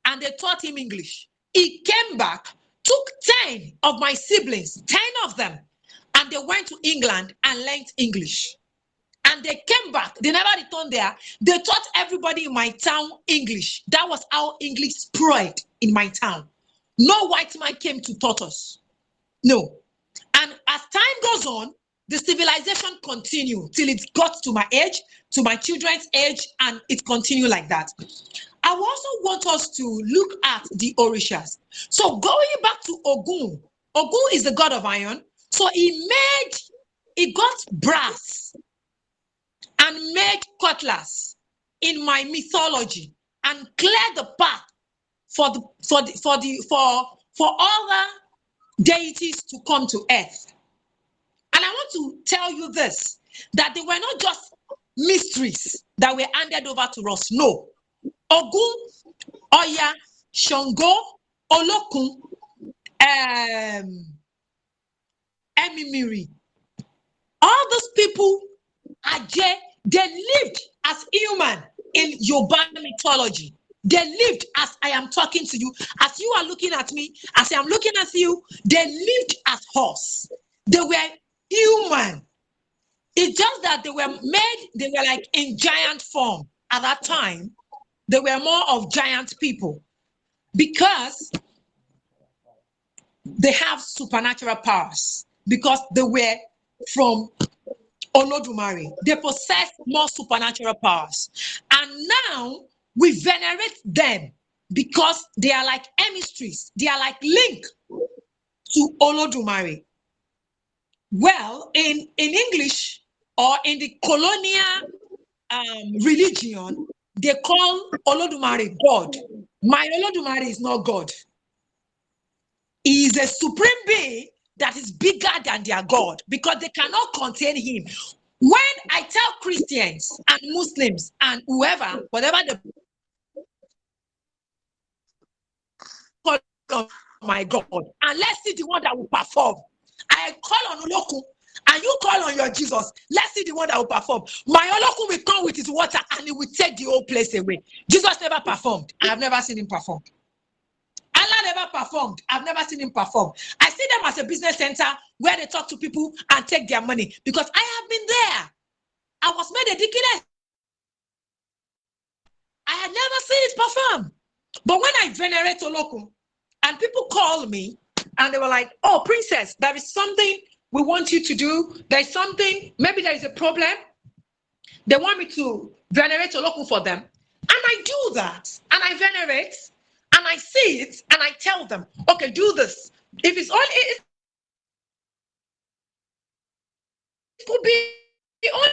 and they taught him English. He came back, took 10 of my siblings, 10 of them, and they went to England and learned English. And they came back, they never returned there. They taught everybody in my town English. That was how English spread in my town. No white man came to taught us. No. And as time goes on, the civilization continued till it got to my age, to my children's age, and it continued like that. I also want us to look at the Orishas. So going back to Ogun, Ogun is the god of iron. So he made, he got brass and made cutlass in my mythology and cleared the path for the for the for the for for other deities to come to earth. And I want to tell you this that they were not just mysteries that were handed over to us. No. Ogun, Oya, Shango, Olokun, um, Emimiri. All those people, Ajay, they lived as human in Yoruba mythology. They lived as I am talking to you, as you are looking at me, as I am looking at you. They lived as horse. They were human. It's just that they were made, they were like in giant form at that time. They were more of giant people because they have supernatural powers because they were from Olodumare. They possess more supernatural powers. And now we venerate them because they are like emissaries. They are like link to Olodumare. Well, in, in English or in the colonial um, religion, they call Olodumare God. My Olodumare is not God. He is a supreme being that is bigger than their God because they cannot contain him. When I tell Christians and Muslims and whoever, whatever the on my God, and let's see the one that will perform. I call on Olokun and you call on your Jesus. Let's see the one that will perform. My Olokun will come with his water and he will take the whole place away. Jesus never performed. I have never seen him perform. Never performed. I've never seen him perform. I see them as a business center where they talk to people and take their money because I have been there. I was made a deaconess. I had never seen it perform. But when I venerate Olokun and people call me and they were like, oh, princess, there is something we want you to do. There's something, maybe there is a problem. They want me to venerate Olokun for them. And I do that. And I venerate and I see it and I tell them, okay, do this. If it's all it, it could be only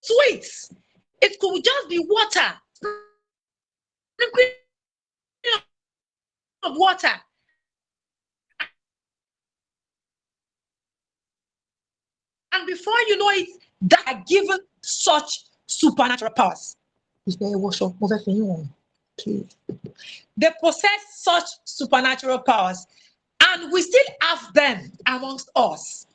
sweets. It could just be water. Of water. And before you know it, that are given such supernatural powers. Please. They possess such supernatural powers, and we still have them amongst us.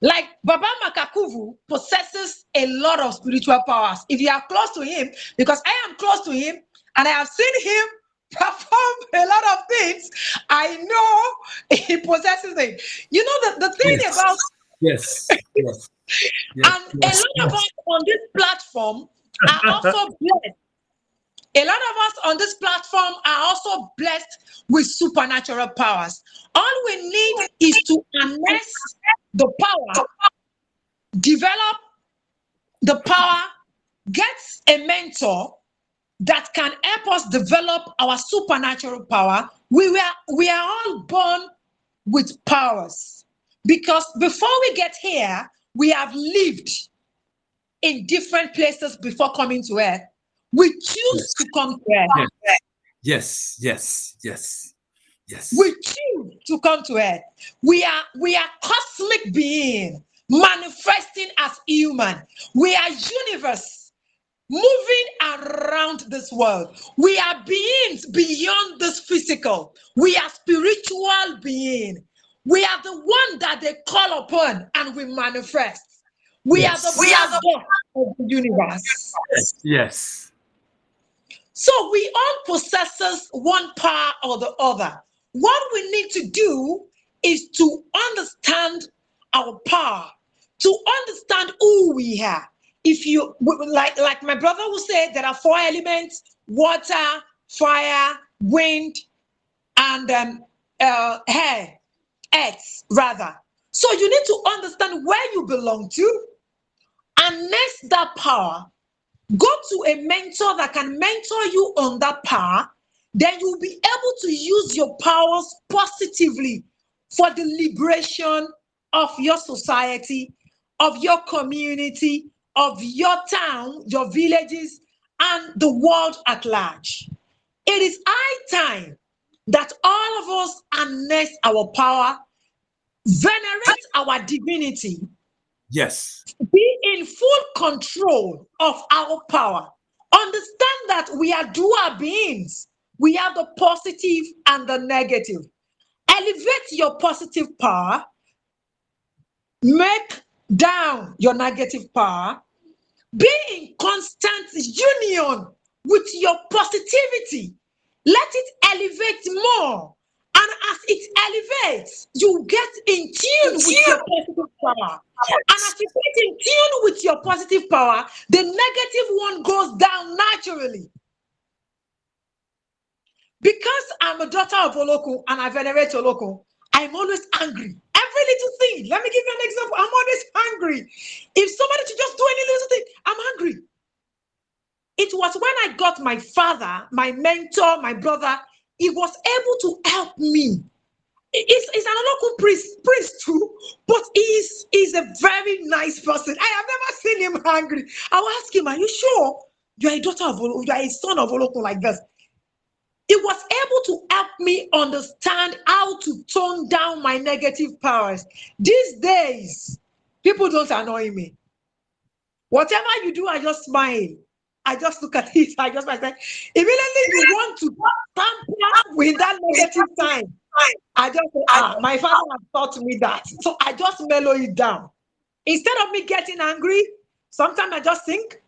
Like Baba Makakuvu possesses a lot of spiritual powers. If you are close to him, because I am close to him and I have seen him perform a lot of things, I know he possesses it. You know, the, the thing Yes. about Yes. Yes. yes. and yes, a lot of us on this platform are also blessed. A lot of us on this platform are also blessed with supernatural powers. All we need is to harness the power, develop the power, get a mentor, that can help us develop our supernatural power. We were we are all born with powers because before we get here, we have lived in different places before coming to earth. We choose to come to earth. Yes, yes, yes, yes. We choose to come to earth. We are we are cosmic being manifesting as human. We are universe moving around this world. We are beings beyond this physical. We are spiritual being. We are the one that they call upon and we manifest. We Yes. are the we are the of the universe. yes. So we all possesses one power or the other. What we need to do is to understand our power, to understand who we are. If you like, like my brother will say, there are four elements: water, fire, wind, and um, uh, air, earth, rather. So you need to understand where you belong to, and next that power go to a mentor that can mentor you on that power. Then you'll be able to use your powers positively for the liberation of your society of your community of your town your villages and the world at large. It is high time that all of us harness our power venerate our divinity Yes. be in full control of our power. Understand that we are dual beings. We have the positive and the negative. Elevate your positive power, make down your negative power, be in constant union with your positivity. Let it elevate more. And as it elevates, you get in tune with your positive power. And as you get in tune with your positive power, the negative one goes down naturally. Because I'm a daughter of Olokun and I venerate Olokun, I'm always angry. Every little thing. Let me give you an example. I'm always angry. If somebody should just do any little thing, I'm angry. It was when I got my father, my mentor, my brother, he was able to help me. He's, he's an local priest, priest too, but he's he's a very nice person. I have never seen him angry. I'll ask him, Are you sure you're a daughter of you're a son of Olokun like this? He was able to help me understand how to tone down my negative powers. These days, people don't annoy me. Whatever you do, I just smile. I just look at it. I just that. Immediately you want to tamper with that negative sign. I just say, ah, my father has taught me that. So I just mellow it down. Instead of me getting angry, sometimes I just think.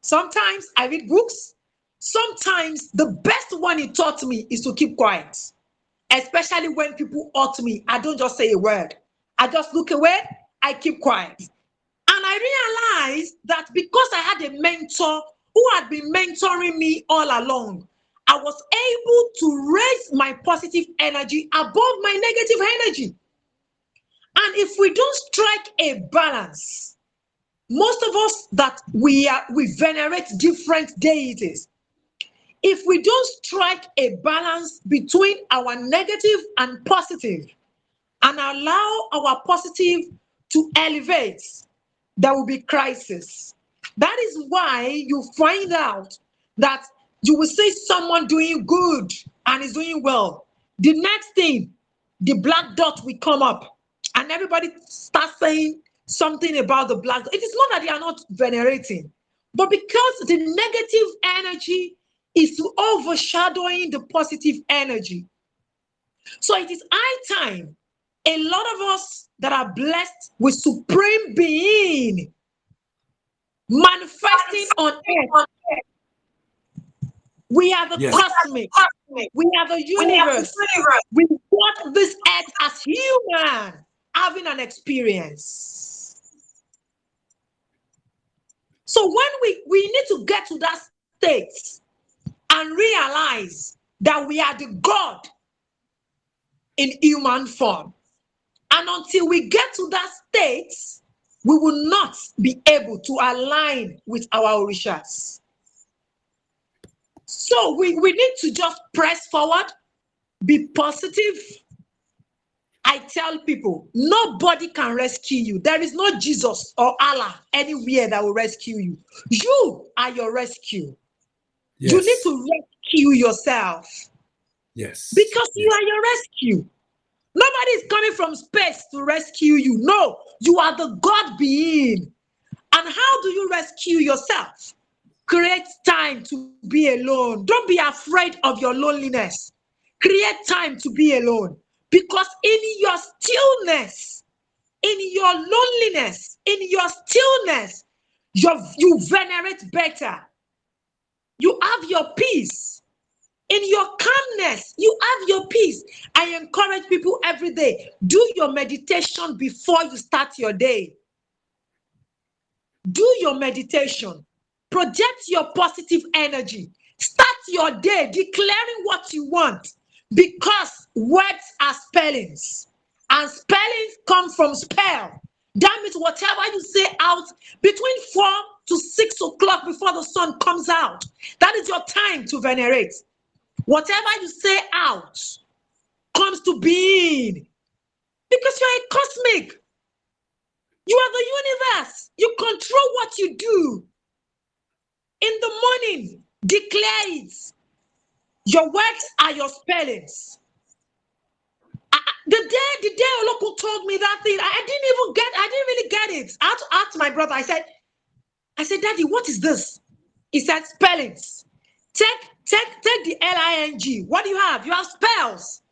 Sometimes I read books. Sometimes the best one he taught me is to keep quiet. Especially when people hurt me. I don't just say a word. I just look away, I keep quiet. And I realized that because I had a mentor who had been mentoring me all along, I was able to raise my positive energy above my negative energy. And if we don't strike a balance, most of us that we are we venerate different deities. If we don't strike a balance between our negative and positive and allow our positive to elevate, there will be crisis. That is why you find out that you will see someone doing good and is doing well. The next thing, the black dot will come up, and everybody starts saying something about the black. It is not that they are not venerating, but because the negative energy is overshadowing the positive energy. So it is high time a lot of us that are blessed with supreme being manifesting on earth. We are the Yes. cosmic. We are the universe. We walk this earth as human, having an experience. So when we, we need to get to that state and realize that we are the God in human form. And until we get to that state, we will not be able to align with our orishas. So we, we need to just press forward, be positive. I tell people, nobody can rescue you. There is no Jesus or Allah anywhere that will rescue you. You are your rescue. Yes. You need to rescue yourself Yes. because you are your rescue. Nobody is coming from space to rescue you. No, you are the God being. And how do you rescue yourself? Create time to be alone. Don't be afraid of your loneliness. Create time to be alone. Because in your stillness, in your loneliness, in your stillness, you you venerate better. You have your peace. In your calmness, you have your peace. I encourage people every day do your meditation before you start your day. Do your meditation. Project your positive energy. Start your day declaring what you want because words are spellings and spellings come from spell. That means whatever you say out between four to six o'clock before the sun comes out, that is your time to venerate. Whatever you say out comes to being because you're a cosmic. You are the universe. You control what you do. In the morning, declare it. Your words are your spellings. I- the day the day Oloko told me that thing, I, I didn't even get. I didn't really get it. I had to ask my brother. I said, I said, Daddy, what is this? He said, spellings. Take take take the L I N G. What do you have? You have spells.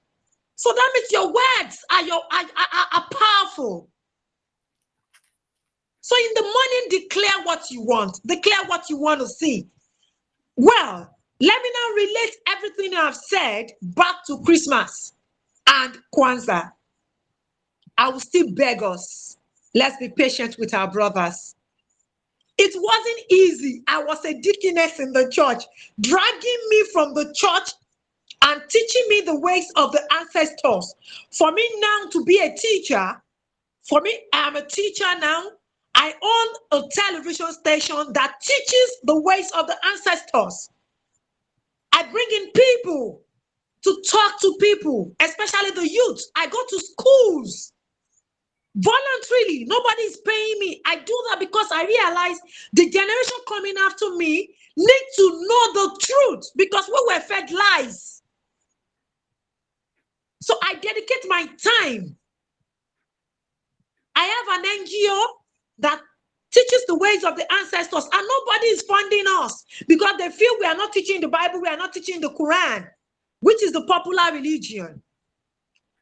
So that means your words are your are, are, are powerful. So in the morning, declare what you want. Declare what you want to see. Well, let me now relate everything I've said back to Christmas and Kwanzaa. I will still beg us. Let's be patient with our brothers. It wasn't easy. I was a deaconess in the church, dragging me from the church and teaching me the ways of the ancestors. For me now to be a teacher, for me, I'm a teacher now. I own a television station that teaches the ways of the ancestors. I bring in people to talk to people, especially the youth. I go to schools voluntarily. Nobody is paying me. I do that because I realize the generation coming after me need to know the truth because we were fed lies. So I dedicate my time. I have an NGO that teaches the ways of the ancestors, and nobody is funding us because they feel we are not teaching the Bible, we are not teaching the Quran, which is the popular religion.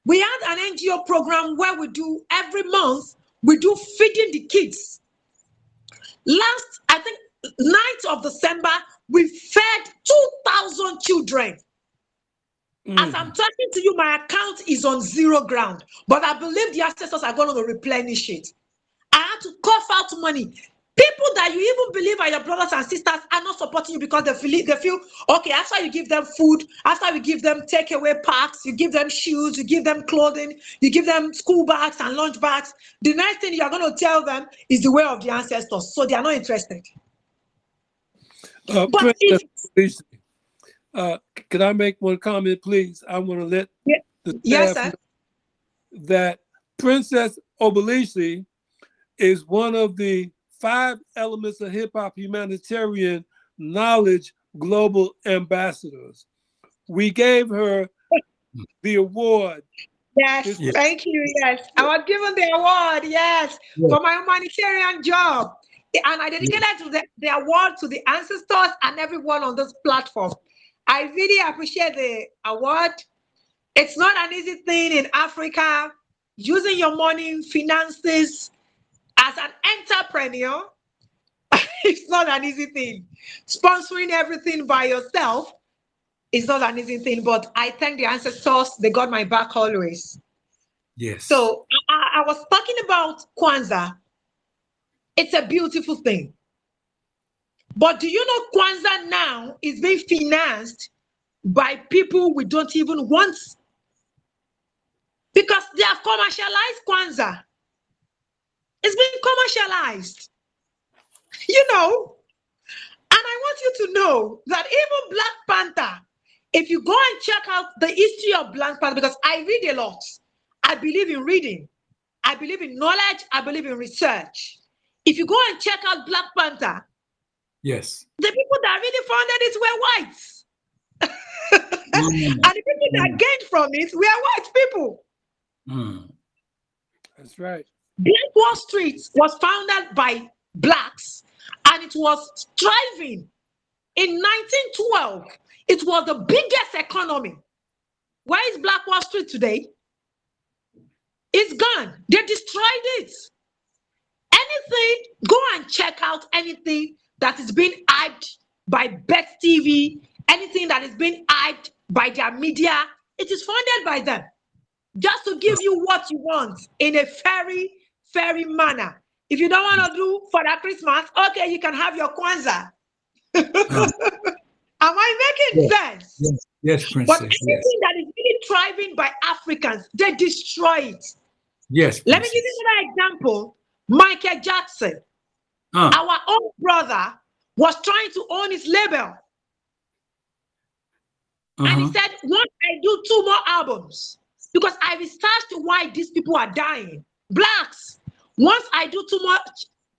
We had an NGO program where we do every month, we do feeding the kids. Last, I think, 9th of December, we fed 2,000 children. As I'm mm. talking to you, my account is on zero ground, but I believe the ancestors are going to replenish it. I had to cough out money. People that you even believe are your brothers and sisters are not supporting you because they feel they feel okay. After you give them food, after you give them takeaway packs, you give them shoes, you give them clothing, you give them school bags and lunch bags. The next thing you are going to tell them is the way of the ancestors, so they are not interested. Uh, But if uh, can I make one comment, please? I want to let Yeah. the Yes, sir. know that Princess Obelisi is one of the five elements of hip hop humanitarian knowledge global ambassadors. We gave her the award. Yes, Yes. thank you. Yes, I was given the award. Yes, for my humanitarian job, and I dedicated to the, the award to the ancestors and everyone on this platform. I really appreciate the award. It's not an easy thing in Africa. Using your money, finances as an entrepreneur, it's not an easy thing. Sponsoring everything by yourself is not an easy thing. But I thank the ancestors; they got my back always. Yes. So I, I was talking about Kwanzaa. It's a beautiful thing. But do you know Kwanzaa now is being financed by people we don't even want? Because they have commercialized Kwanzaa. It's been commercialized. You know, and I want you to know that even Black Panther, if you go and check out the history of Black Panther, because I read a lot, I believe in reading, I believe in knowledge, I believe in research. If you go and check out Black Panther, Yes. the people that really founded it were whites. Mm, And the people that gained from it were white people. mm. That's right. Black Wall Street was founded by blacks and it was thriving. In 1912, it was the biggest economy. Where is Black Wall Street today? It's gone. They destroyed it. Anything, go and check out anything that is being hyped by BET TV, anything that is being hyped by their media, it is funded by them just to give you what you want in a very, very manner. If you don't want to do for that Christmas, okay, you can have your Kwanzaa. Am I making sense? Yes, yes, princess. But princess. anything Yes. that is really thriving by Africans, they destroy it. Yes. Let me give you another example. Michael Jackson, Uh, our own brother, was trying to own his label. And he uh-huh. said, once I do two more albums, because I researched why these people are dying. Blacks. Once I do two more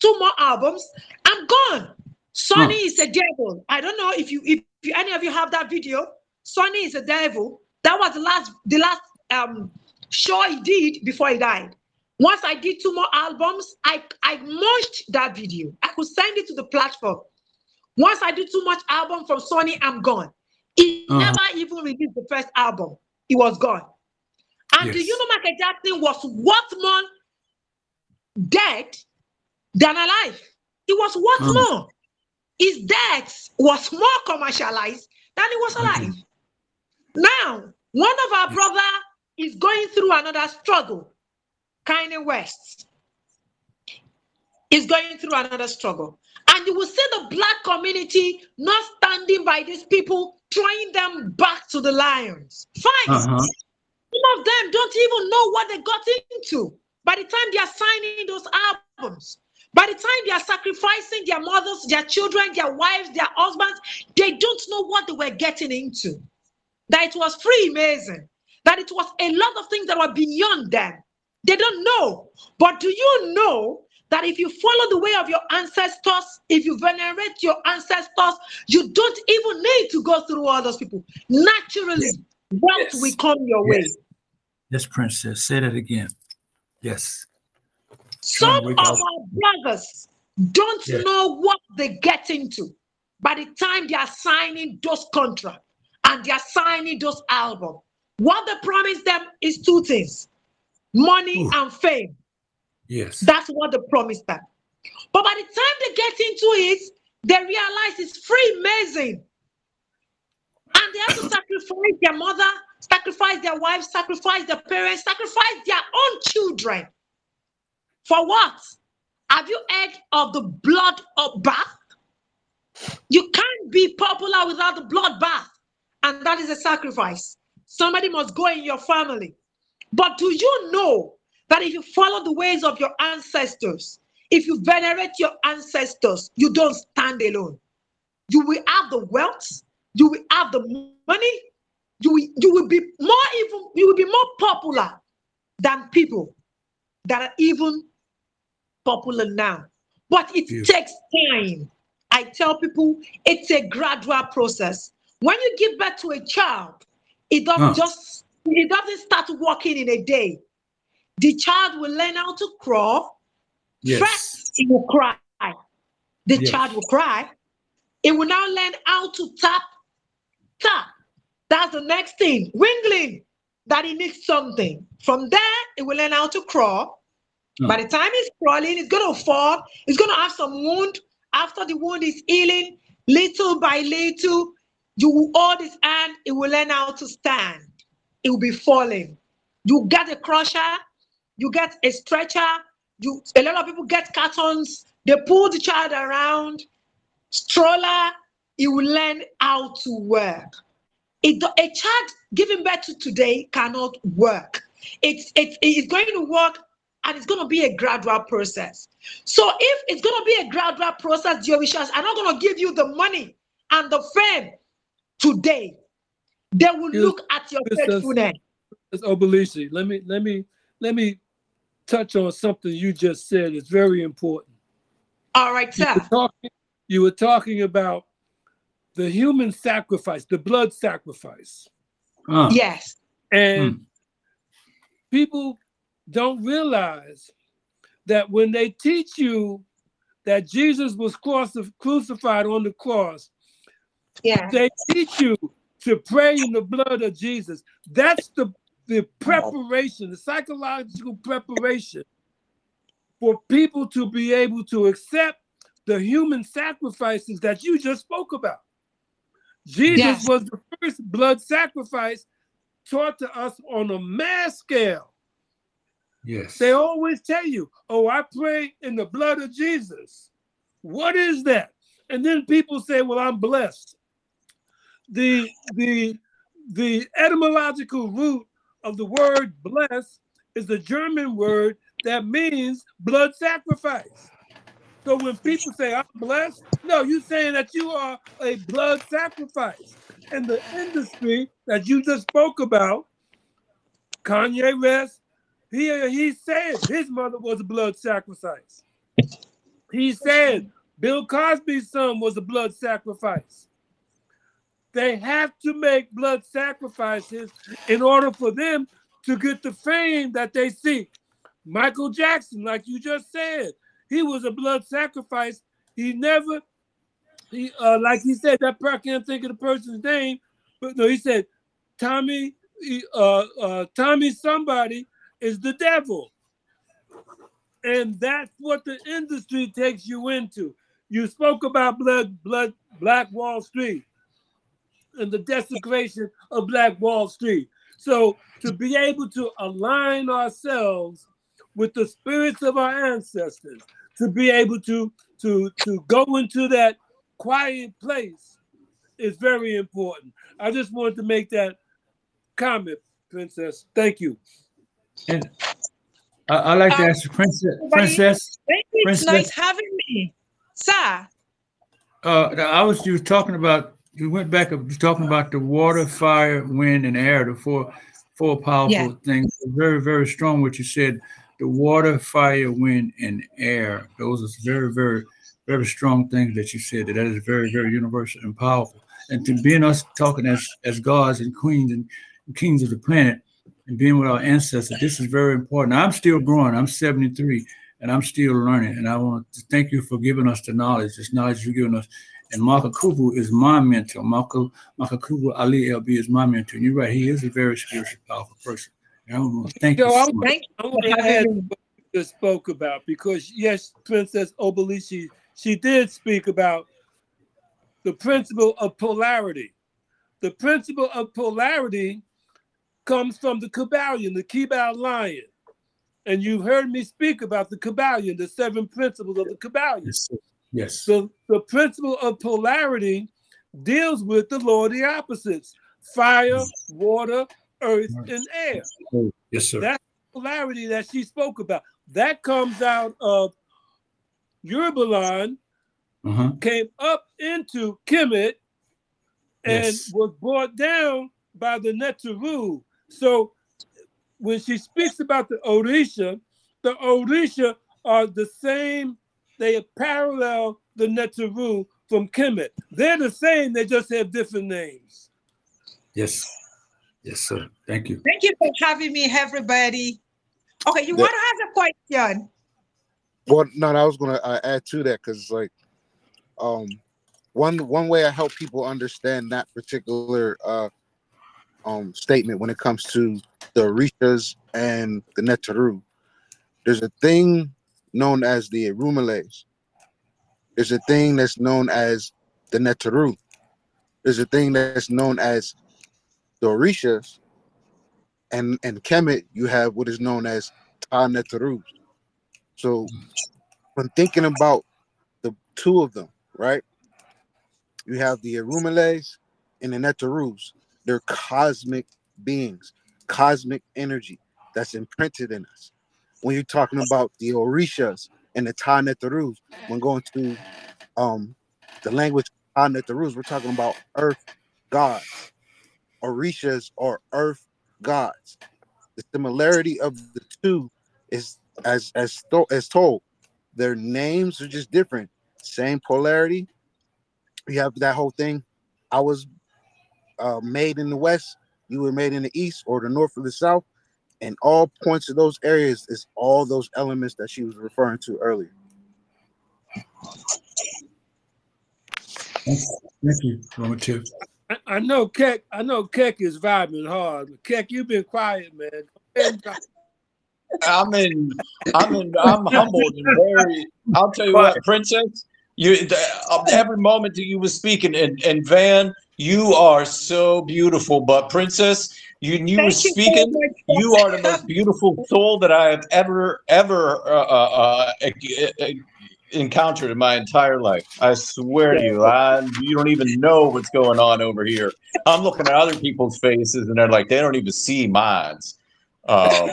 two more albums, I'm gone. Sony is a devil. I don't know if you if you, any of you have that video. Sony is a devil. That was the last the last um show he did before he died. Once I did two more albums, I I merged that video. I could send it to the platform. Once I do too much album from Sony, I'm gone. He Uh-huh. never even released the first album. He was gone. And do you know Michael Jackson was worth more dead than alive? It was worth Mm. more. His death was more commercialized than he was alive. Now, one of our brother is going through another struggle. Kanye West is going through another struggle. And you will see the black community not standing by these people, throwing them back to the lions. Fine. Uh-huh. Some of them don't even know what they got into. By the time they are signing those albums, by the time they are sacrificing their mothers, their children, their wives, their husbands, they don't know what they were getting into. That it was Freemason, that it was a lot of things that were beyond them. They don't know. But do you know that if you follow the way of your ancestors, if you venerate your ancestors, you don't even need to go through all those people. Naturally, wealth Yes. will come your way. Yes. Yes, princess. Say that again. Yes. Some of up. our brothers don't Yeah. know what they get into by the time they are signing those contracts and they are signing those albums. What they promise them is two things money Ooh. and fame. Yes. That's what they promise them. But by the time they get into it, they realize it's Freemason. And they have to sacrifice their mother, sacrifice their wives, sacrifice their parents, sacrifice their own children. For what? Have you heard of the blood of bath? You can't be popular without the blood bath. And that is a sacrifice. Somebody must go in your family. But do you know that if you follow the ways of your ancestors, if you venerate your ancestors, you don't stand alone. You will have the wealth, you will have the money, you will, you will be more even, you will be more popular than people that are even popular now. But it Beautiful. takes time. I tell people it's a gradual process. When you give birth to a child, it doesn't Huh. just it doesn't start walking in a day. The child will learn how to crawl. Yes. First, it will cry. The Yes. child will cry. It will now learn how to tap, tap. That's the next thing. Wingling, that he needs something. From there, it will learn how to crawl. Hmm. By the time he's crawling, it's going to fall. It's going to have some wound. After the wound is healing, little by little, you will hold his hand. It will learn how to stand. It will be falling. You get a crusher. You get a stretcher. You a lot of people get cartons. They pull the child around. Stroller. It will learn how to work. It, a child giving birth to today cannot work. It's, it's, it's going to work and it's going to be a gradual process. So if it's going to be a gradual process, the officials are not going to give you the money and the fame today, they will look at your faithfulness. Ms. Obelishi, let me let me let me touch on something you just said. It's very important. All right, You sir. were talking, you were talking about the human sacrifice, the blood sacrifice. Uh, Yes. And people don't realize that when they teach you that Jesus was crucif- crucified on the cross, Yeah. they teach you to pray in the blood of Jesus. That's the, the preparation, the psychological preparation for people to be able to accept the human sacrifices that you just spoke about. Jesus Yes. was the first blood sacrifice taught to us on a mass scale. yes. They always tell you, oh, I pray in the blood of Jesus. What is that? And then people say, well, I'm blessed. The the the etymological root of the word bless is the German word that means blood sacrifice. So when people say I'm blessed, no, you're saying that you are a blood sacrifice. And the industry that you just spoke about, Kanye West, he he said his mother was a blood sacrifice. He said Bill Cosby's son was a blood sacrifice. They have to make blood sacrifices in order for them to get the fame that they seek. Michael Jackson, like you just said, he was a blood sacrifice. He never, he uh, like he said, that I can't think of the person's name, but no, he said Tommy, he- uh, uh, Tommy somebody is the devil. And that's what the industry takes you into. You spoke about blood, blood, Black Wall Street and the desecration of Black Wall Street. So to be able to align ourselves with the spirits of our ancestors, to be able to to to go into that quiet place is very important. I just wanted to make that comment, Princess. Thank you. And I, I like to ask the princess. Princess, Thank you. It's Princess- nice having me. Sir. uh, I was you was talking about. You went back. You talking about the water, fire, wind, and air. The four, four powerful Yeah. things. Very, very strong. What you said. The water, fire, wind, and air. Those are very, very, very strong things that you said. That that is very, very universal and powerful. And to being us talking as as gods and queens and kings of the planet, and being with our ancestors, this is very important. I'm still growing. I'm 73 and I'm still learning. And I want to thank you for giving us the knowledge, this knowledge you've given us. And Maka Kubu is my mentor. Maka, Maka Kubu Ali LB is my mentor. And you're right, he is a very spiritual, powerful person. And I want to thank Yo, you I so. Thank I you want for to add what you just spoke about because yes, Princess Obelishi, she did speak about the principle of polarity. The principle of polarity comes from the Kybalion, the Kybalion. And you've heard me speak about the Kybalion, the seven principles of the Kybalion. Yes. Yes. So the principle of polarity deals with the law of the opposites: fire, water, earth, and air. Yes, sir. That polarity that she spoke about, that comes out of Yorubaland, Uh-huh. came up into Kemet, and Yes. was brought down by the Neteru. So when she speaks about the Orisha, the Orisha are the same, they parallel the Neteru from Kemet. They're the same, they just have different names. Yes. Yes, sir. Thank you. Thank you for having me, everybody. Okay, you Yeah. want to ask a question? Well, no, I was gonna uh, add to that because like, um, one one way I help people understand that particular uh, um statement when it comes to the Orishas and the Neteru, there's a thing known as the Erumeles. There's a thing that's known as the Neteru. There's a thing that's known as the Orishas, and and Kemet, you have what is known as Ta Neteru. So when thinking about the two of them, right? You have the Erumeles and the Neterus. They're cosmic beings, cosmic energy that's imprinted in us. When you're talking about the Orishas and the Ta Neterus, when going to um, the language Netherus, we're talking about earth gods. Orishas are earth gods. The similarity of the two is as as as told. Their names are just different. Same polarity. You have that whole thing. I was uh, made in the west. You were made in the east or the north or the south. And all points of those areas is all those elements that she was referring to earlier. Thank you, Mama Tiff. I, I know Keck. I know Keck is vibing hard. Keck, you've been quiet, man. Go ahead and drop- I'm in, I'm in, I'm humbled and very. I'll tell you what, Princess, you uh, every moment that you were speaking, and, and Van, you are so beautiful. But Princess, you you were Thank you speaking. much. You are the most beautiful soul that I have ever ever uh, uh, uh, encountered in my entire life. I swear to you, I, you don't even know what's going on over here. I'm looking at other people's faces, and they're like, they don't even see mine. Um,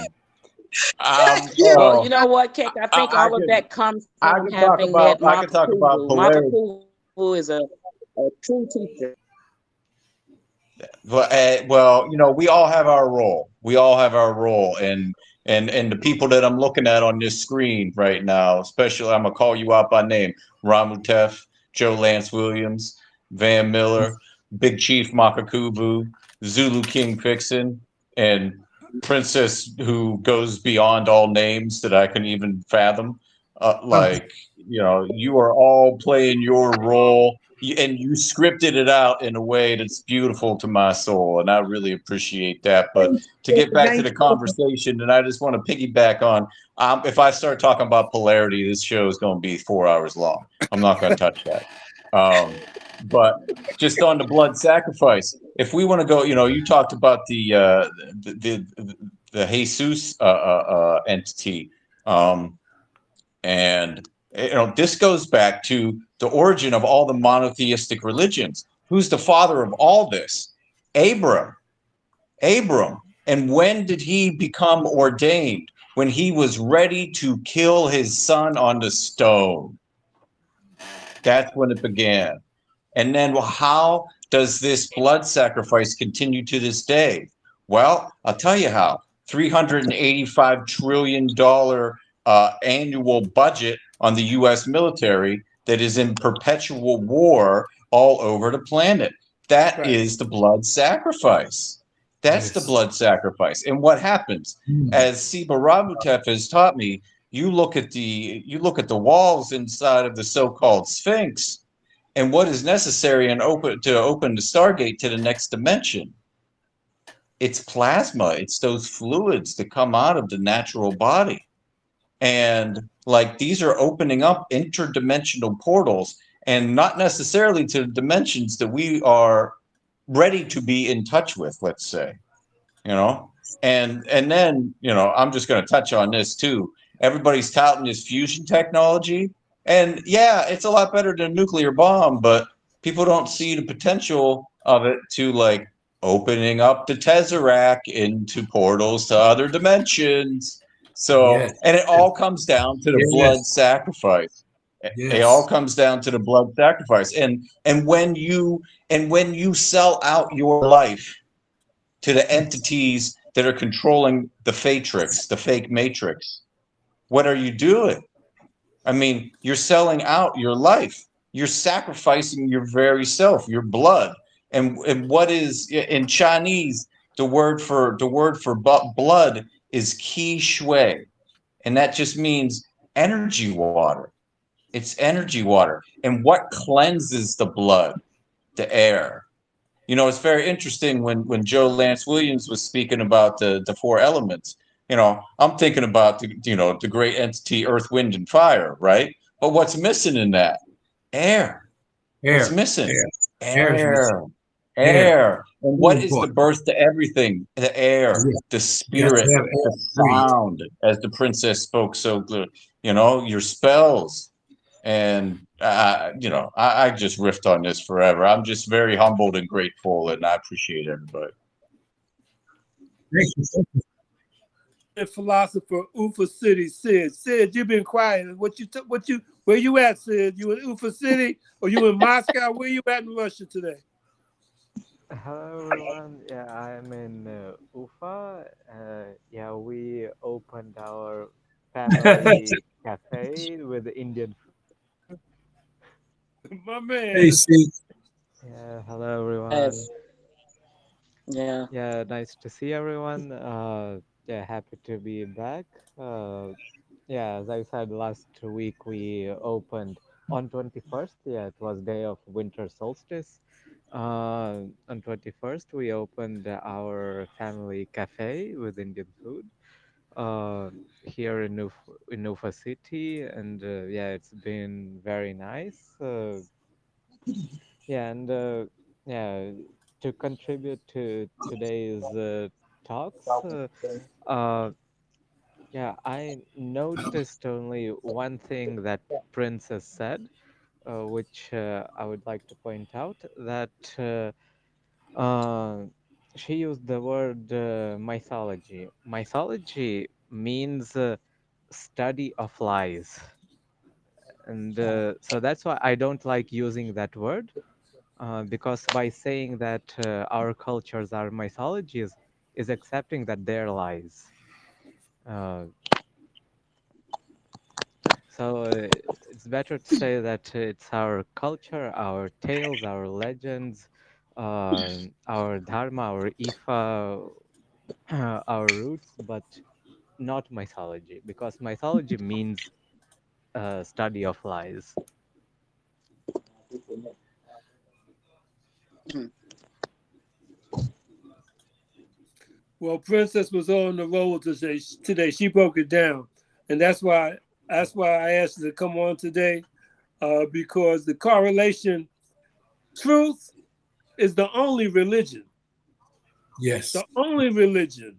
um, Well, oh, you know what, Kick? I think I all of that comes I from could talk having about- that I could talk about Makakubu. polarity. Makakubu is a, a true teacher. Well, uh, well, you know, we all have our role. We all have our role, and and and the people that I'm looking at on this screen right now, especially, I'm gonna call you out by name: Ramutef, Joe Lance Williams, Van Miller, Big Chief Makakubu, Zulu King Fixin, and Princess, who goes beyond all names that I can even fathom. Uh, like, you know, you are all playing your role and you scripted it out in a way that's beautiful to my soul and i really appreciate that but to get back to the conversation and i just want to piggyback on um, if i start talking about polarity this show is going to be four hours long. I'm not going to touch that. Um, but just on the blood sacrifice if we want to go you know you talked about the uh, the, the the jesus uh, uh, uh, entity um, and you know this goes back to the origin of all the monotheistic religions. Who's the father of all this? Abram. Abram. And when did he become ordained? When he was ready to kill his son on the stone. That's when it began. And then well, how does this blood sacrifice continue to this day? Well i'll tell you how. 385 trillion dollar uh, annual budget on the U.S. military that is in perpetual war all over the planet. That is Right. the blood sacrifice. That's the blood sacrifice. And what happens, Mm. as Siba Ramutef has taught me, you look at the you look at the walls inside of the so-called Sphinx, and what is necessary and open to open the Stargate to the next dimension. It's plasma. It's those fluids that come out of the natural body and like these are opening up interdimensional portals and not necessarily to dimensions that we are ready to be in touch with let's say you know? And and then you know i'm just going to touch on this too. Everybody's touting this fusion technology and yeah it's a lot better than a nuclear bomb but people don't see the potential of it to like opening up the tesseract into portals to other dimensions so, Yes. and it all comes down to the Yes. blood sacrifice. It- It all comes down to the blood sacrifice. And and when you and when you sell out your life to the entities that are controlling the matrix, the fake matrix, what are you doing? I mean, you're selling out your life. You're sacrificing your very self, your blood. And and what is in Chinese the word for the word for blood is qi shui, and that just means energy water. It's energy water. And what cleanses the blood? The air. You know, it's very interesting when when Joe Lance Williams was speaking about the the four elements. You know, I'm thinking about the you know the great entity Earth, Wind, and Fire, right? But what's missing in that? Air. Air. What's missing? Air. Air. Air is Air. missing. And what Ooh, is boy. the birth to everything? The air, Yeah. the spirit, have the sound, as the princess spoke so good. You know, your spells. And, uh, you know, I, I just riffed on this forever. I'm just very humbled and grateful, and I appreciate everybody. Thank you. Thank you. philosopher Ufa City Sid. Sid, you've been quiet. What you t- what you where you at, Sid? You in Ufa City or you in Moscow? Where you at in Russia today? Hello everyone. Yeah, I'm in uh, Ufa. Uh, yeah, we opened our family cafe with Indian food. My man. Hey, see, Yeah, hello everyone. Yes. Yeah. Yeah, nice to see everyone. Uh, yeah, happy to be back. Uh, yeah, as I said last week, we opened on 21st. Yeah, it was day of winter solstice. Uh, on 21st, we opened our family cafe with Indian food uh, here in Uf in City, and uh, yeah, it's been very nice. Uh, yeah, and uh, yeah, to contribute to today's uh, talks, yeah, I noticed only one thing that Princess said, which uh, I would like to point out that uh, uh, she used the word uh, mythology. Mythology means uh, study of lies. And uh, so that's why I don't like using that word uh, because by saying that uh, our cultures are mythologies is accepting that they're lies. Uh, so uh, it's better to say that it's our culture, our tales, our legends, uh, our dharma, our ifa, our roots, but not mythology because mythology means uh, study of lies. Well, Princess was on the roll today. Today she broke it down, and that's why that's why I asked you to come on today, uh, because the correlation, truth, is the only religion. yes, The only religion.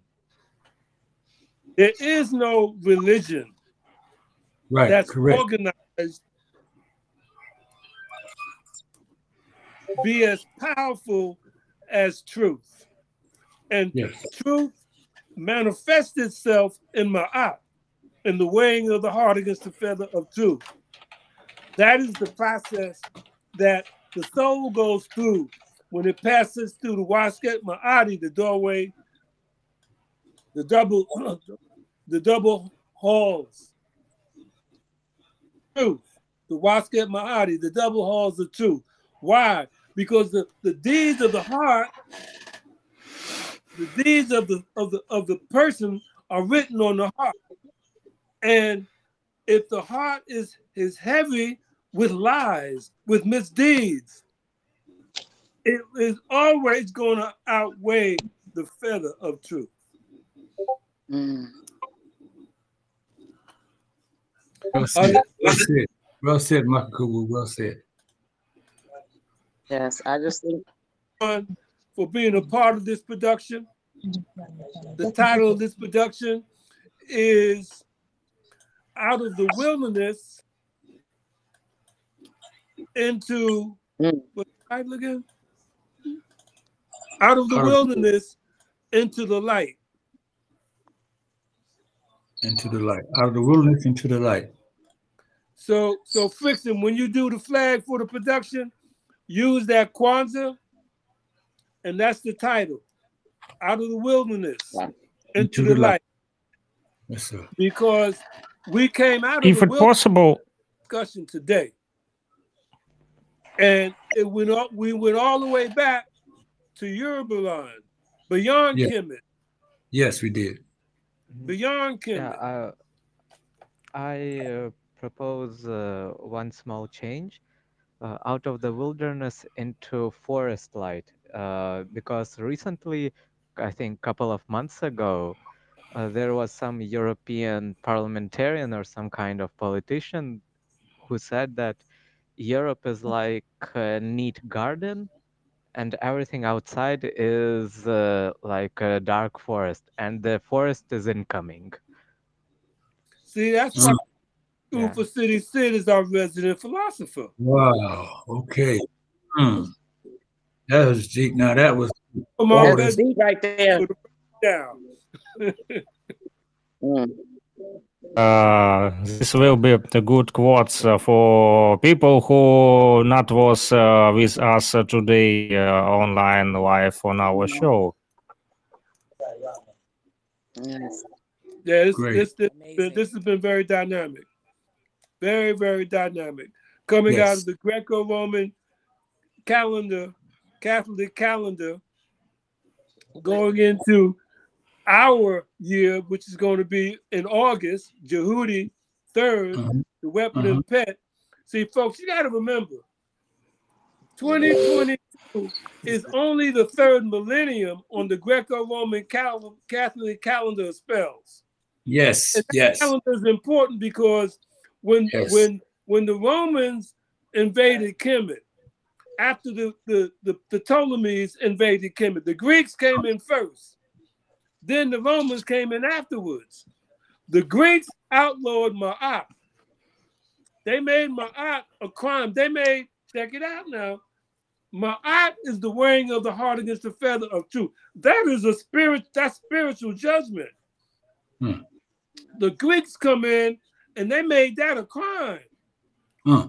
There is no religion right, that's correct. organized be as powerful as truth. And Yes, truth manifests itself in ma'at, in the weighing of the heart against the feather of truth. That is the process that the soul goes through when it passes through the wasket ma'ati, the doorway, the double, the double halls. Truth, the wasket ma'ati, the double halls of truth. Why? Because the, the deeds of the heart the deeds of the of the of the person are written on the heart and if the heart is is heavy with lies with misdeeds it is always going to outweigh the feather of truth. Mm. well said, well said, well said, Michael Kubu, well said. Yes, I just think One, for being a part of this production. The title of this production is out of the wilderness into Mm. what title again? Out of the Out of- wilderness into the light. Into the light, out of the wilderness into the light. So, so Frickson, when you do the flag for the production, use that Kwanzaa, and that's the title. Out of the wilderness Wow. into, the, light. Yes, sir. Because we came out of If the it possible, discussion today. And it went all, we went all the way back to Yorubaland, beyond Yeah. Kemet, Yes, we did. beyond Yeah, Kemet. uh, I uh, propose uh, one small change uh, out of the wilderness into forest light uh, because recently, I think a couple of months ago, uh, there was some European parliamentarian or some kind of politician who said that Europe is like a neat garden and everything outside is uh, like a dark forest and the forest is incoming. See, that's why Yeah. Ufa City Sid is our resident philosopher. Wow. Okay. Hmm. That was deep. Now that was Come on, that's that's- let's deep right there. down. Mm. Uh, this will be the good quotes uh, for people who not was uh, with us uh, today uh, online live on our show. Yes. Yeah, this, this, this, this has been very dynamic. Very, very dynamic. Coming out of the Greco Roman calendar, Catholic calendar, going into our year, which is going to be in August, Jehudi 3rd, Uh-huh. the weapon and pet. See, folks, you got to remember 2022 is only the third millennium on the Greco Roman cal- Catholic calendar of spells. Yes, yes. calendar is important because when Yes. when when the Romans invaded Kemet, after the, the, the, the Ptolemies invaded Kemet, the Greeks came in first. Then the Romans came in afterwards. The Greeks outlawed Ma'at. They made Ma'at a crime. They made, check it out now. Ma'at is the wearing of the heart against the feather of truth. That is a spirit, that's spiritual judgment. Hmm. The Greeks come in and they made that a crime. Huh.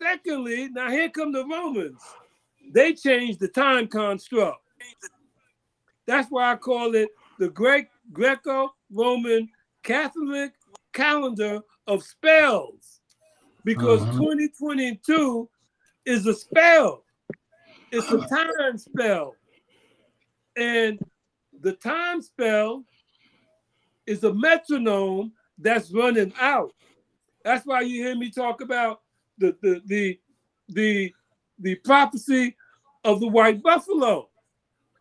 Secondly, now here come the Romans. They changed the time construct. That's why I call it the Greek Greco-Roman Catholic calendar of spells. Because Uh-huh. 2022 is a spell. It's a time spell. And the time spell is a metronome that's running out. That's why you hear me talk about the the the the, the prophecy of the white buffalo.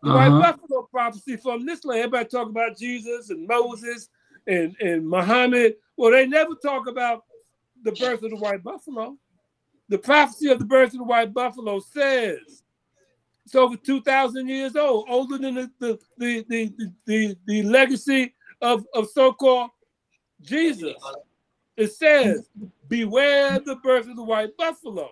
The Uh-huh. white buffalo prophecy from this land. Everybody talk about Jesus and Moses and, and Muhammad. Well, they never talk about the birth of the white buffalo. The prophecy of the birth of the white buffalo says it's over 2,000 years old, older than the, the, the, the, the, the, the legacy of, of so-called Jesus. It says, beware the birth of the white buffalo.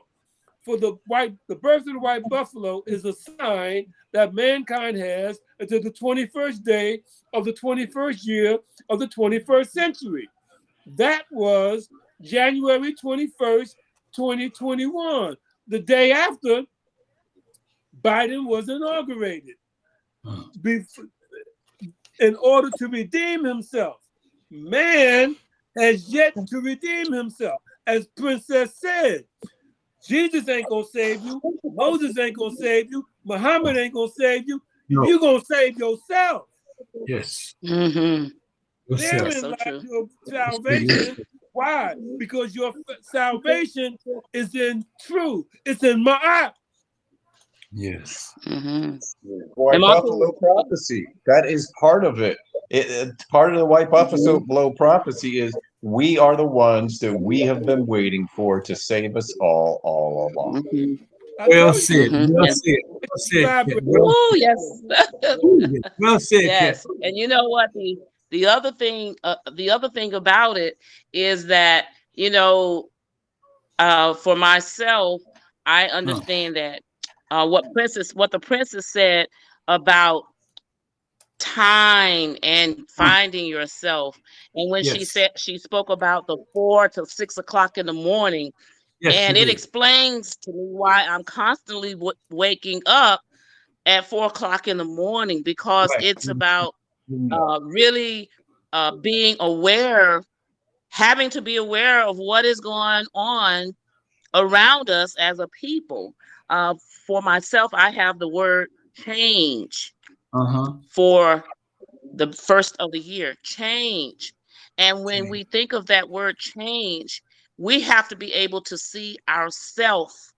For the white, the birth of the white buffalo is a sign that mankind has until the 21st day of the 21st year of the 21st century. That was January 21st, 2021, the day after Biden was inaugurated. In order to redeem himself. Man has yet to redeem himself. As Princess said, Jesus ain't gonna save you, Moses ain't gonna save you, Muhammad ain't gonna save you. No. you gonna save yourself. Yes. Mm-hmm. Yes, Therein sir. so lies your salvation. Why? Because your salvation is in truth. It's in Ma'at. Yes. Mm-hmm. White And also- buffalo prophecy. That is part of it. It, it- part of the white buffalo prophecy is we are the ones that we have been waiting for to save us all all along. Mm-hmm. I Well told you, said. Mhm. Well Yes. said. Well said. Vibrate. Well, Oh yes. well said. yes and you know what the the other thing uh, the other thing about it is that you know uh for myself i understand that uh what princess what the princess said about time and finding yourself and when she said she spoke about the four to six o'clock in the morning Yes, and it did. explains to me why i'm constantly w- waking up at four o'clock in the morning because Right. it's about Mm. uh, really uh, being aware, having to be aware of what is going on around us as a people. Uh, for myself, I have the word change Uh-huh. for the first of the year change. And when Change. we think of that word change, we have to be able to see ourselves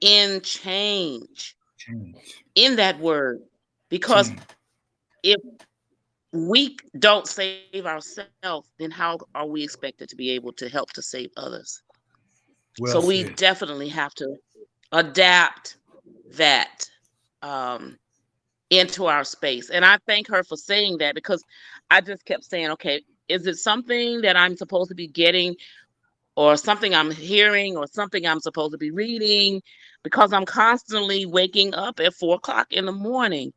in change, Change. in that word. Because Change. if we don't save ourselves, then how are we expected to be able to help to save others? Well so we definitely have to adapt that um, into our space. And I thank her for saying that because I just kept saying, okay, is it something that I'm supposed to be getting or something I'm hearing or something I'm supposed to be reading? Because I'm constantly waking up at four o'clock in the morning.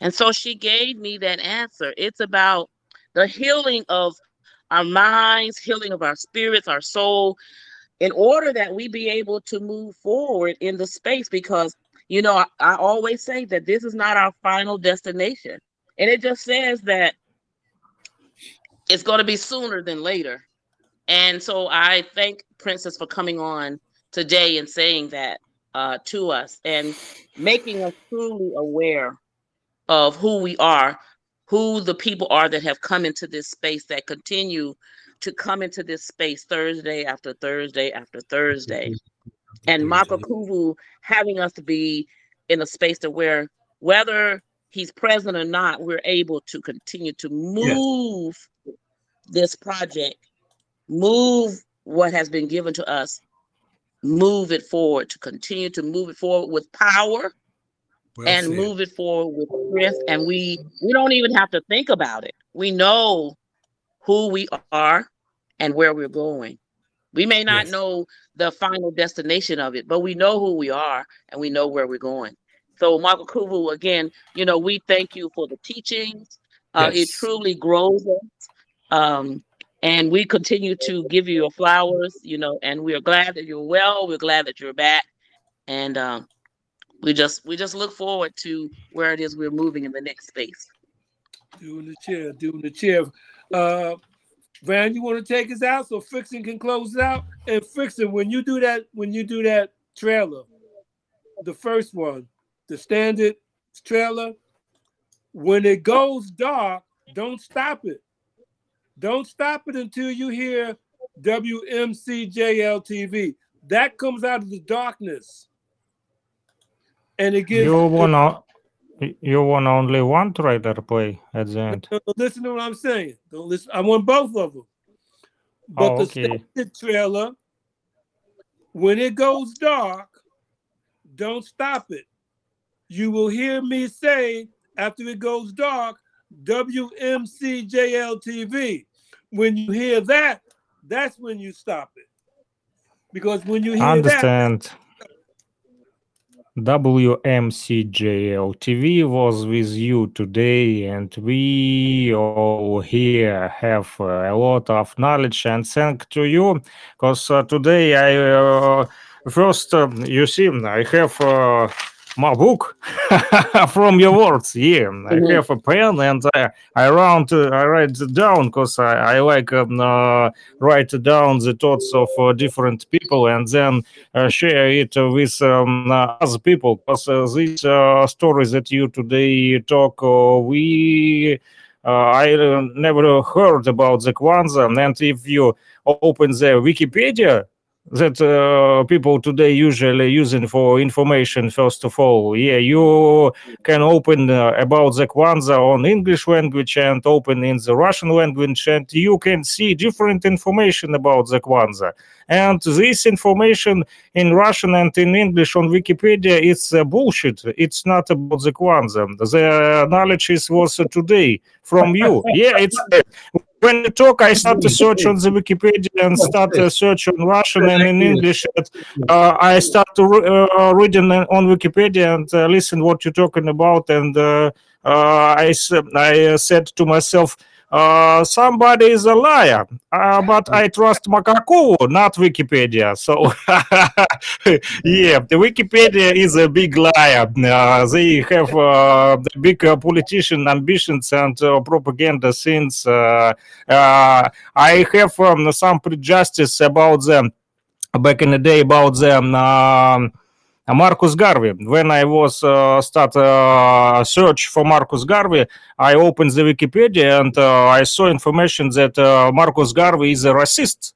And so she gave me that answer. It's about the healing of our minds, healing of our spirits, our soul, in order that we be able to move forward in the space. Because, you know, I, I always say that this is not our final destination. And it just says that it's going to be sooner than later. And so I thank Princess for coming on today and saying that uh, to us and making us truly aware of who we are, who the people are that have come into this space that continue to come into this space Thursday after Thursday after Thursday. And Michael Kuvu having us to be in a space to where whether he's present or not, we're able to continue to move this project, move what has been given to us, move it forward, to continue to move it forward with power Well and said. move it forward with strength. And we we don't even have to think about it. We know who we are and where we're going. We may not Yes. know the final destination of it, but we know who we are and we know where we're going. So, Michael Kuvu, again, you know, we thank you for the teachings. Uh, It truly grows us. Um, and we continue to give you your flowers, you know, and we are glad that you're well. We're glad that you're back. And um, we just we just look forward to where it is we're moving in the next space. Doing the chair, doing the chair. Uh, Van, you want to take us out so Frickson can close it out? And Frickson, when you do that, when you do that trailer, the first one, the standard trailer, when it goes dark, don't stop it. Don't stop it until you hear WMCJLTV. That comes out of the darkness. And it gives You wanna you want only one trailer play at the end? Listen to what I'm saying. Don't listen. I want both of them. Oh, but Oh, the okay. standard trailer, when it goes dark, don't stop it. You will hear me say after it goes dark, WMCJLTV. When you hear that, that's when you stop it. Because when you hear that, Understand. WMCJL TV was with you today, and we all here have uh, a lot of knowledge. And thank to you, because uh, today I uh, first uh, you see I have my book from your words. Yeah, I Mhm. have a pen, and I I round uh, I write it down because I, I like um, uh, write down the thoughts of uh, different people, and then uh, share it uh, with um, uh, other people because uh, these uh, stories that you today talk uh, we uh, I never heard about the Kwanzaa and if you open the Wikipedia that uh, people today usually using for information first of all yeah you can open uh, about the Kwanzaa on English language and open in the Russian language and you can see different information about the Kwanzaa and this information in Russian and in English on Wikipedia it's uh, bullshit. It's not about the Kwanzaa. The knowledge is was today from you. Yeah, it's when you talk, I start to search on the Wikipedia and start to search on Russian and in English. and, Uh, I start to re- uh, reading on Wikipedia and uh, listen what you're talking about, and uh, uh, I I uh, said to myself. Uh, somebody is a liar, uh, but I trust Makaku, not Wikipedia. So, yeah, the Wikipedia is a big liar. Uh, they have uh, the big uh, politician ambitions and uh, propaganda since uh, uh, I have um, some prejudice about them back in the day about them. Um, Marcus Garvey. When I was uh, start uh, search for Marcus Garvey, I opened the Wikipedia and uh, I saw information that uh, Marcus Garvey is a racist.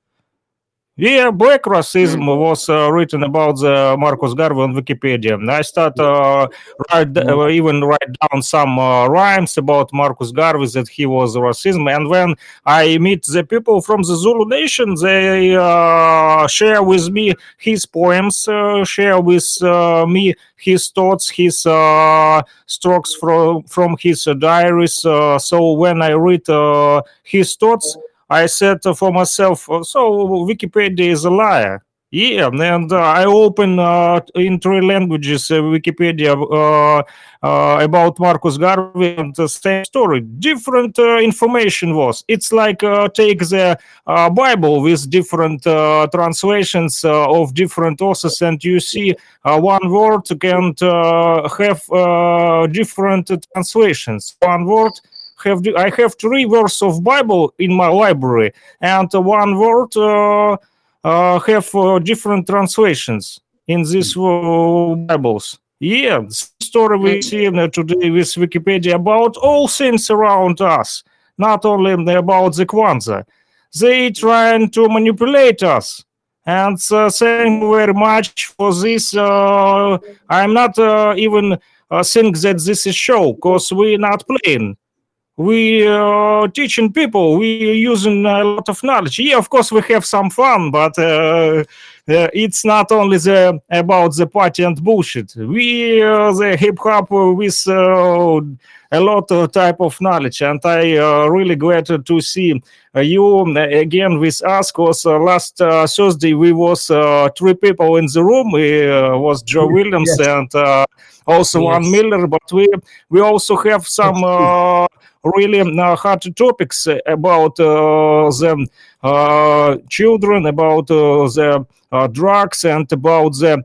Yeah, black racism was uh, written about the Marcus Garvey on Wikipedia. I start uh, write uh, even write down some uh, rhymes about Marcus Garvey that he was racism. And when I meet the people from the Zulu nation, they uh, share with me his poems, uh, share with uh, me his thoughts, his uh, strokes from from his uh, diaries. Uh, so when I read uh, his thoughts, I said for myself, uh, so Wikipedia is a liar. Yeah, and uh, I open uh, in three languages uh, Wikipedia uh, uh, about Marcus Garvey and the same story. Different uh, information was. It's like take the Bible with different translations of different authors, and you see one word can have different translations. One word have I have three words of Bible in my library, and uh, one word. Uh, uh, have uh, different translations in these uh, Bibles. Yeah, story we see uh, today with Wikipedia about all things around us, not only about the Kwanzaa. They trying to manipulate us. And uh, thank you very much for this. Uh, I'm not uh, even uh, think that this is show because we're not playing we uh, teaching people we are using a lot of knowledge. Yeah of course we have some fun but uh, uh, it's not only the about the party and bullshit. We uh, the hip hop with uh, a lot of type of knowledge and i uh, really glad to, see uh, you again with us because uh, last uh, thursday we was uh, three people in the room. We was joe williams Yes. and uh, also one miller but we we also have some uh, really uh, hard topics uh, about uh, the children, about the drugs, and about the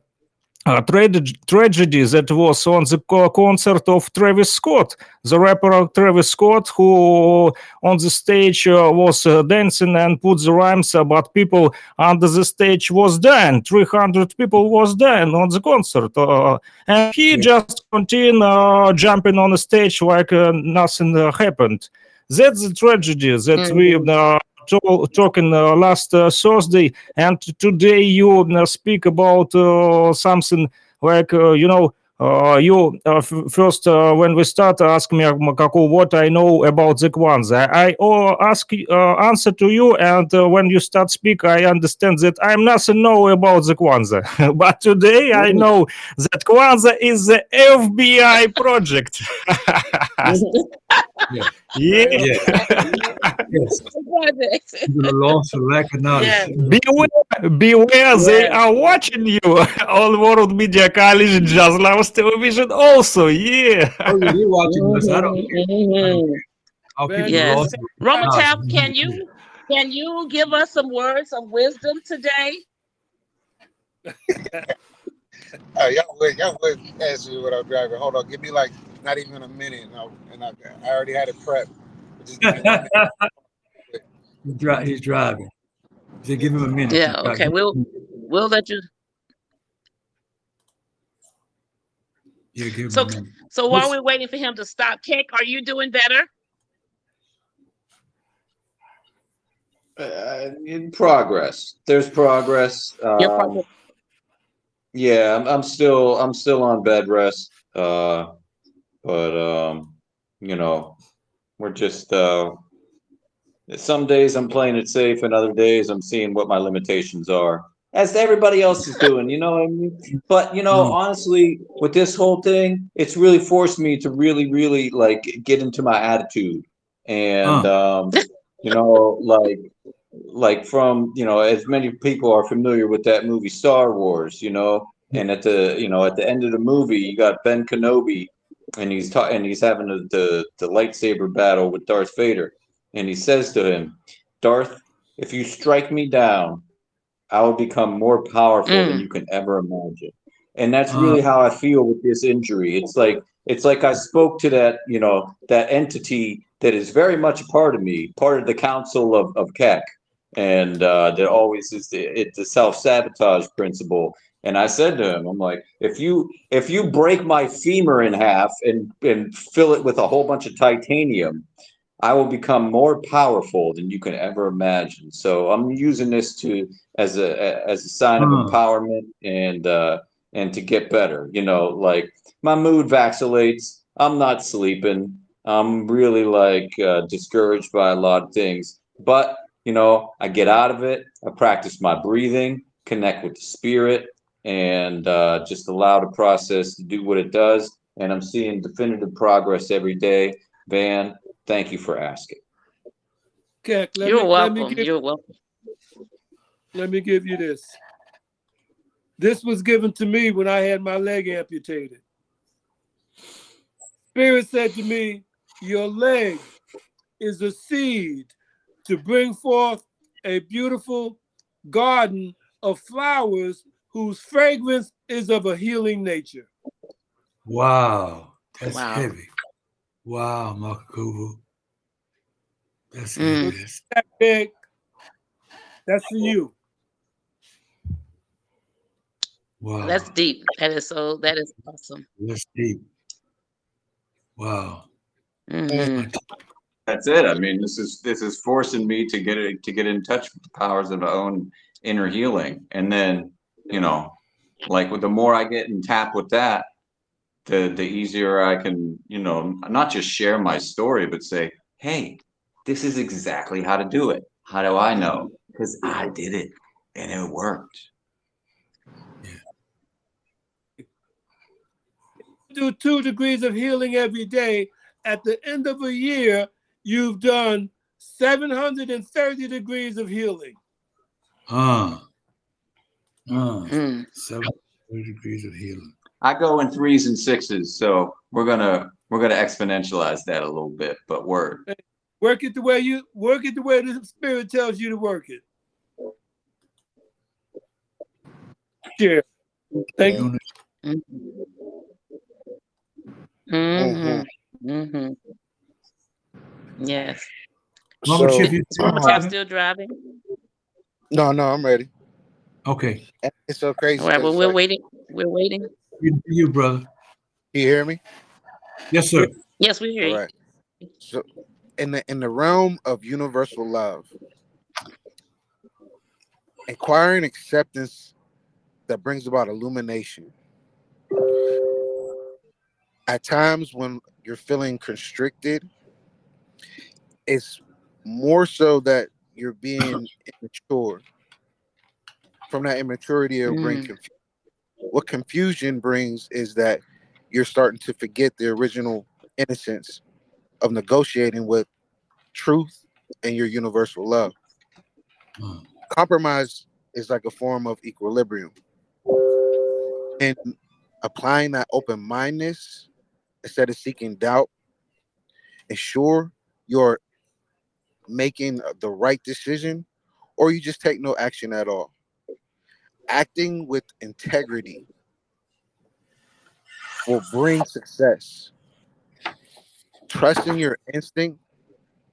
uh, tragedy, tragedy that was on the co- concert of Travis Scott, the rapper Travis Scott, who on the stage uh, was uh, dancing and put the rhymes, uh, but people under the stage was dying. 300 people was dying on the concert, uh, and he just continued uh, jumping on the stage like uh, nothing uh, happened. That's the tragedy that we uh, to- talking uh, last uh, Thursday, and today you uh, speak about uh, something like uh, you know. Uh, you uh, f- first uh, when we start ask me Kaku, what I know about the Kwanzaa. I uh, ask uh, answer to you, and uh, when you start speak, I understand that I'm nothing know about the Kwanzaa. but today I know that Kwanzaa is the FBI project. Yeah. yeah. Yes. Project. You're lost for lack of knowledge. Yeah. Beware, beware, they are watching you on World Media College Jazz Lovers Television also, yeah. Oh, yeah, they're watching us. I don't care. Mhm. How people Yes. lost. Roman. Tap, can you can you give us some words of wisdom today? Oh, y'all wait, y'all wait. Ask me what I'm driving. Hold on, give me like not even a minute, and I, and I, I already had it prepped. Just give me one minute. He's, dri- he's driving. Say, give him a minute. Yeah, okay. We'll we'll let you Yeah, give him So- a minute. so while What's- we're waiting for him to stop, Cake, are you doing better? Uh, in progress. There's progress. Um, yeah, I'm, I'm still I'm still on bed rest. Uh, but um, you know, we're just uh, some days I'm playing it safe, and other days I'm seeing what my limitations are, as everybody else is doing. You know what I mean? But you know, Mm. honestly, with this whole thing, it's really forced me to really, really like get into my attitude, and um, you know, like like from you know as many people are familiar with that movie star wars you know and at the you know at the end of the movie you got ben kenobi and he's ta- and he's having a, the the lightsaber battle with darth vader. And he says to him darth if you strike me down i will become more powerful than Mm. you can ever imagine. And that's really Uh. how i feel with this injury. It's like it's like i spoke to that you know that entity that is very much a part of me part of the council of, of keck and uh, that always is the, it's the self-sabotage principle and i said to him i'm like if you if you break my femur in half and and fill it with a whole bunch of titanium i will become more powerful than you can ever imagine so i'm using this to as a as a sign of Hmm. empowerment and uh and to get better you know like my mood vacillates i'm not sleeping i'm really like uh, discouraged by a lot of things but you know, I get out of it. I practice my breathing, connect with the spirit, and uh, just allow the process to do what it does. And I'm seeing definitive progress every day. Van, thank you for asking. Keck, let You're me, let me welcome. give, You're welcome. let me give you this. This was given to me when I had my leg amputated. Spirit said to me, Your leg is a seed to bring forth a beautiful garden of flowers whose fragrance is of a healing nature. Wow. That's Wow. heavy. Wow, Makakubu. That's Mm. heavy. That's- That big, that's for you. Wow. That's deep. That is so. That is awesome. That's deep. Wow. Mhm. That's it. I mean, this is this is forcing me to get it to get in touch with the powers of my own inner healing, and then you know, like with the more I get in tap with that, the the easier I can, you know, not just share my story, but say, hey, this is exactly how to do it. How do I know? Because I did it and it worked. Do two degrees of healing every day. At the end of a year, you've done 730 degrees of healing. Uh. Uh. Mm. Seven degrees of healing. I go in threes and sixes, so we're gonna we're gonna exponentialize that a little bit, but word. Work it the way you work it the way the spirit tells you to work it. Share. Thank you. Doing it. Mhm. Mhm. Yes. Mama So- Chip, you Mama Uh, Tap still driving. No, no, I'm ready. Okay. And It's so crazy. All right. 'cause, Well, we're like, waiting. We're waiting. You, you brother. you hear me? Yes, sir. Yes, we hear All you. right. So in the in the realm of universal love, acquiring acceptance that brings about illumination. At times when you're feeling constricted, it's more so that you're being immature. From that immaturity, it'll bring Mm. confusion. What confusion brings is that you're starting to forget the original innocence of negotiating with truth and your universal love. Mm. Compromise is like a form of equilibrium. And applying that open mindedness instead of seeking doubt, ensure you're making the right decision or you just take no action at all. Acting with integrity will bring success. Trusting your instinct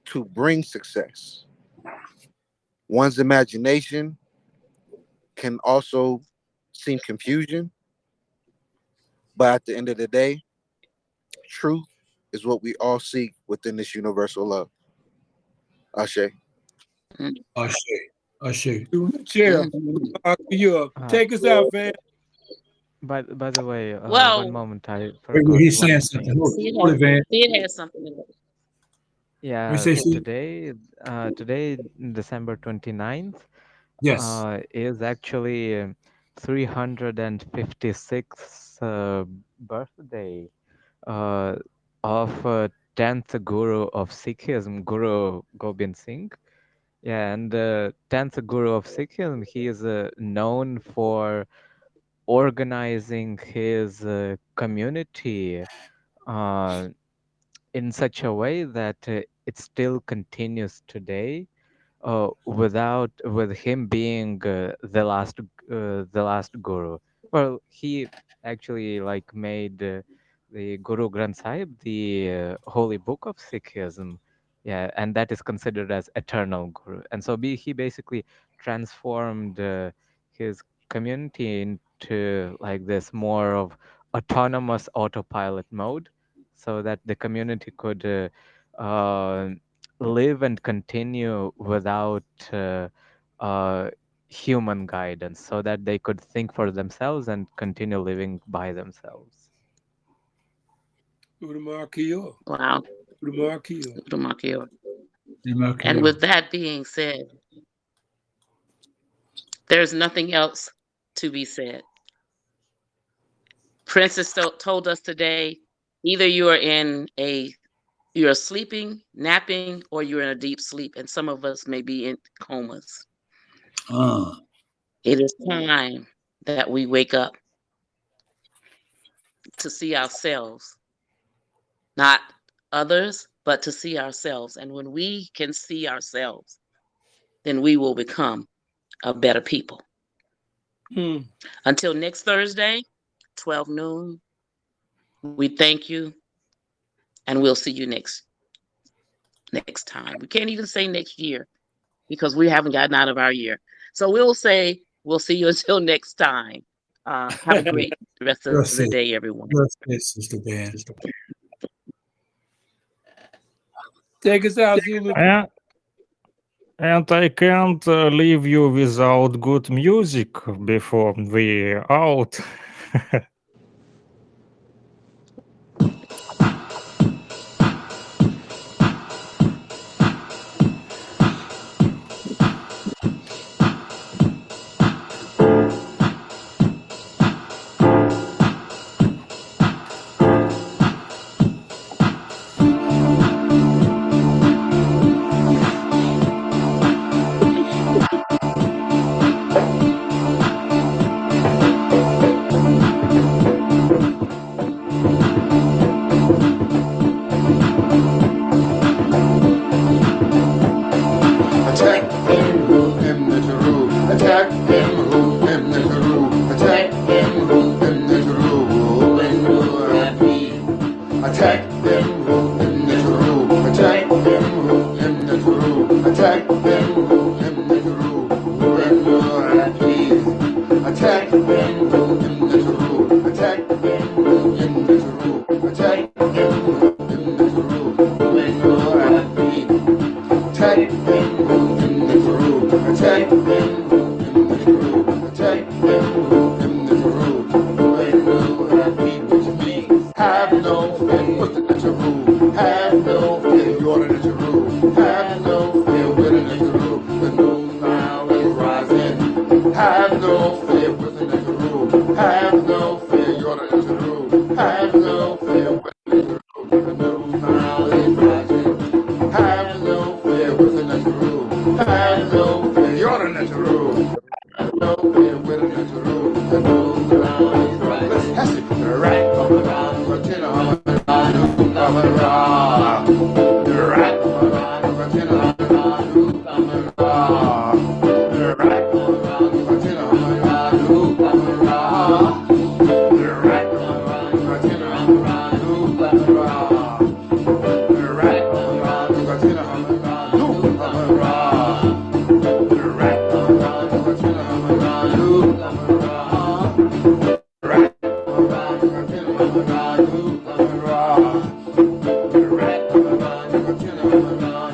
to bring success. One's imagination can also seem confusion, but at the end of the day, truth is what we all seek within this universal love. Ashe. Ashe. Ashe. Chair. Mhm. Uh, you up. Uh, Take us out, Van. By by the way, uh, Well- one moment I Wait, forgot he's one saying something. Hold, See, hold it, has something to do. Yeah, today, uh, today, December 29th, Yes. uh, is actually um, 356th uh, birthday uh, of uh, 10th Guru of Sikhism, Guru Gobind Singh. Yeah, and the 10th Guru of Sikhism, he is uh, known for organizing his uh, community uh, in such a way that uh, it still continues today uh, without with him being uh, the last the last guru. Well he actually like made the guru granth sahib the holy book of sikhism yeah and that is considered as eternal guru and so be, he basically transformed uh, his community into like this more of autonomous autopilot mode so that the community could uh, uh, live and continue without uh, uh, human guidance so that they could think for themselves and continue living by themselves. Wow. Lumarquio. Lumarquio. Lumarquio. And with that being said, there's nothing else to be said. Princess told us today either you are in a you're sleeping, napping, or you're in a deep sleep, and some of us may be in comas. Uh. It is time that we wake up to see ourselves, not others, but to see ourselves. And when we can see ourselves, then we will become a better people. Hmm. Until next Thursday, 12 noon, we thank you and we'll see you next next time. We can't even say next year because we haven't gotten out of our year. So we'll say we'll see you until next time. Uh, have a great rest of the day, everyone. Rest, Sister Dan. Take us out, Zulu. And, and I can't uh, leave you without good music before we out. oh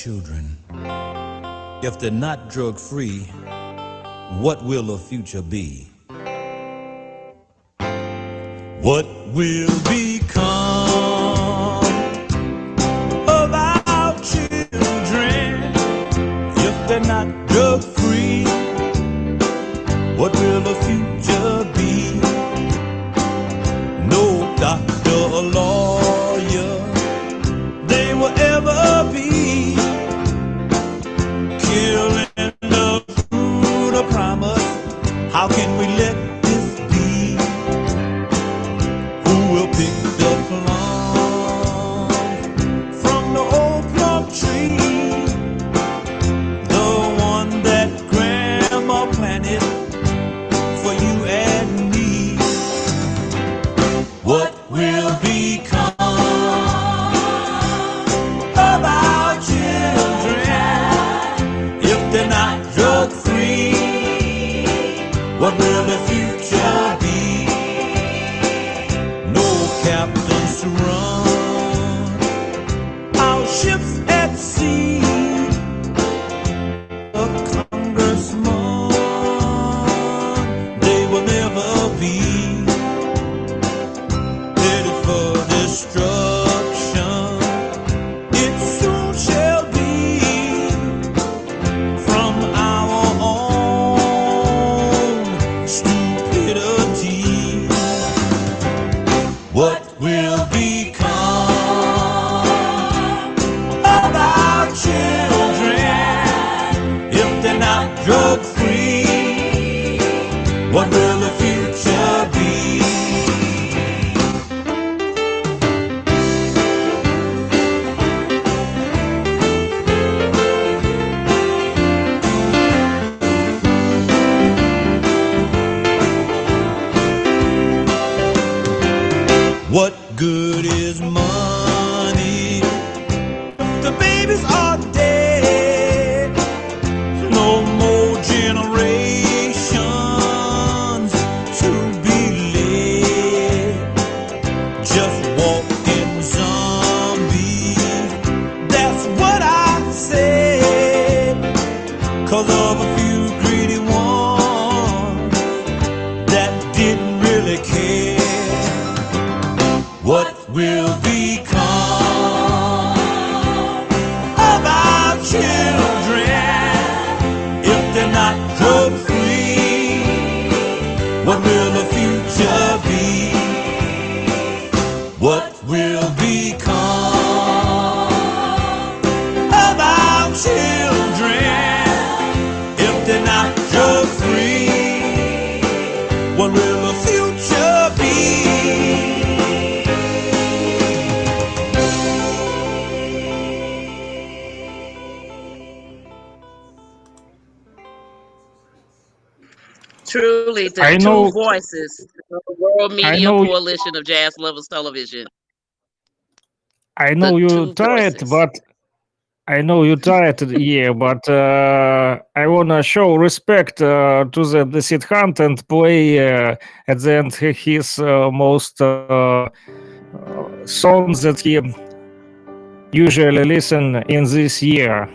children? If they're not drug free, what will the future be? What will be? to I know, Two Voices, the World Media know, Coalition of Jazz Lovers Television. I know the you tried, voices. but I know you tried, uh, yeah, but uh, I wanna show respect uh, to the the Sidhant and play uh, at the end his uh, most uh, songs that he usually listen in this year.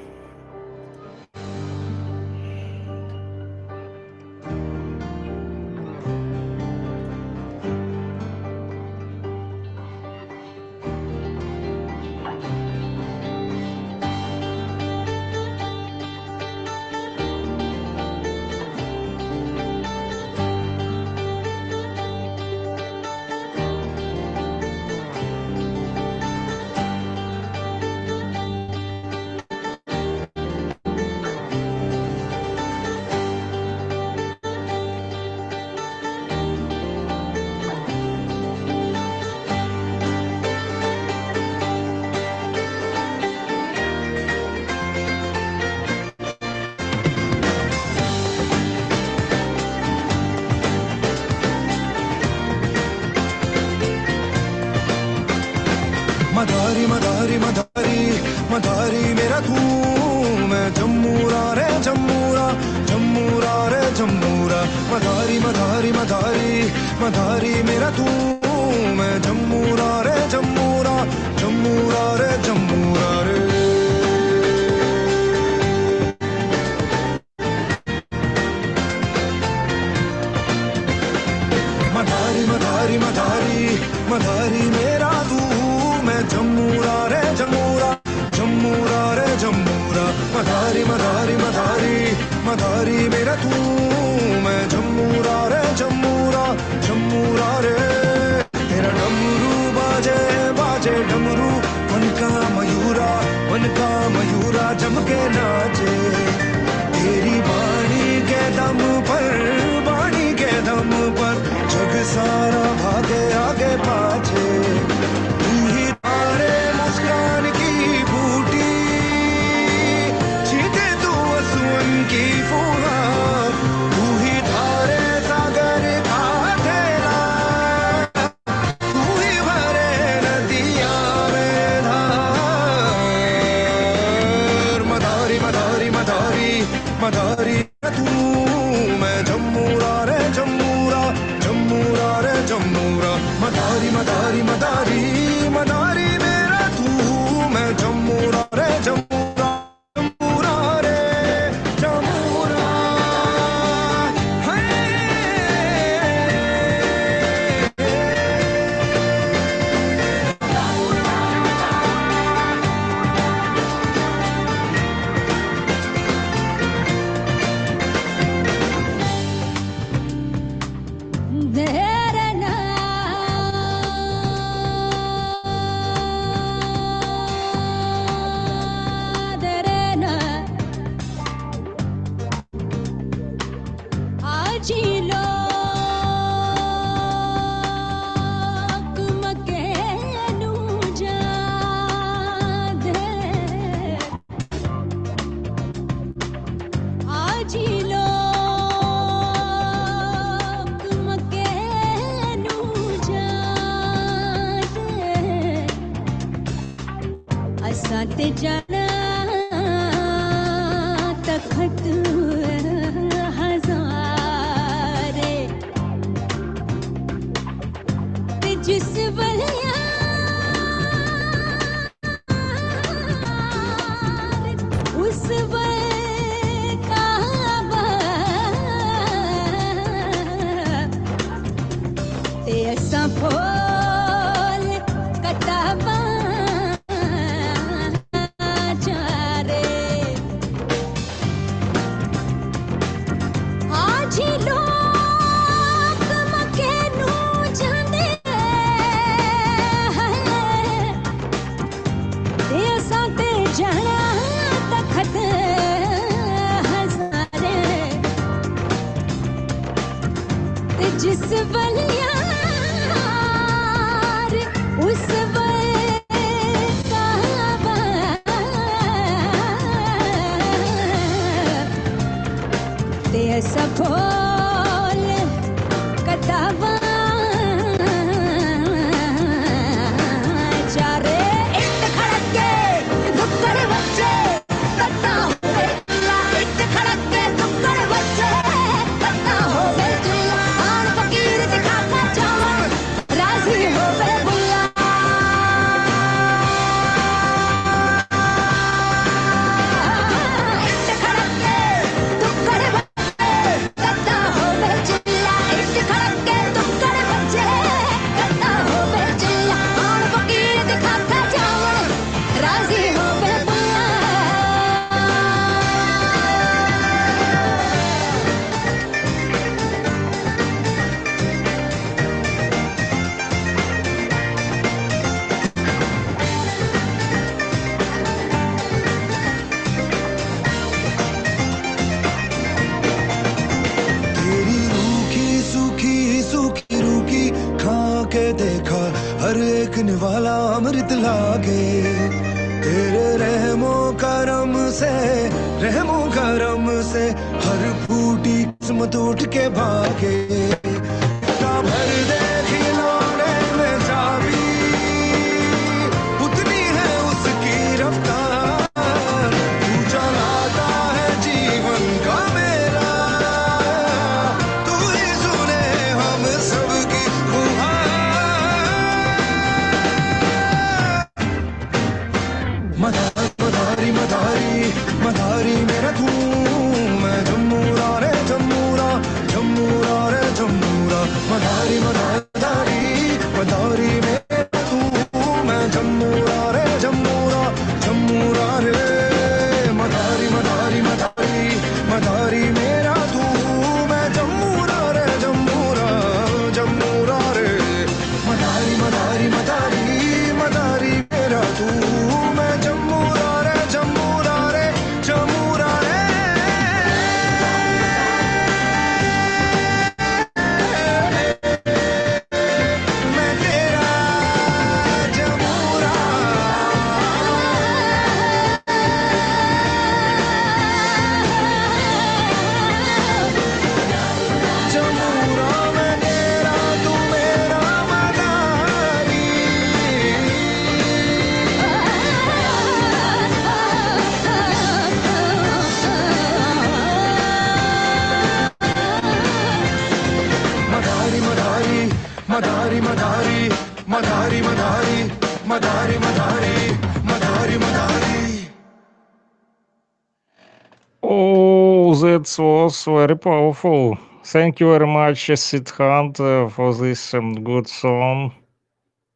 also very powerful. Thank you very much, Sidhant, uh, for this um, good song.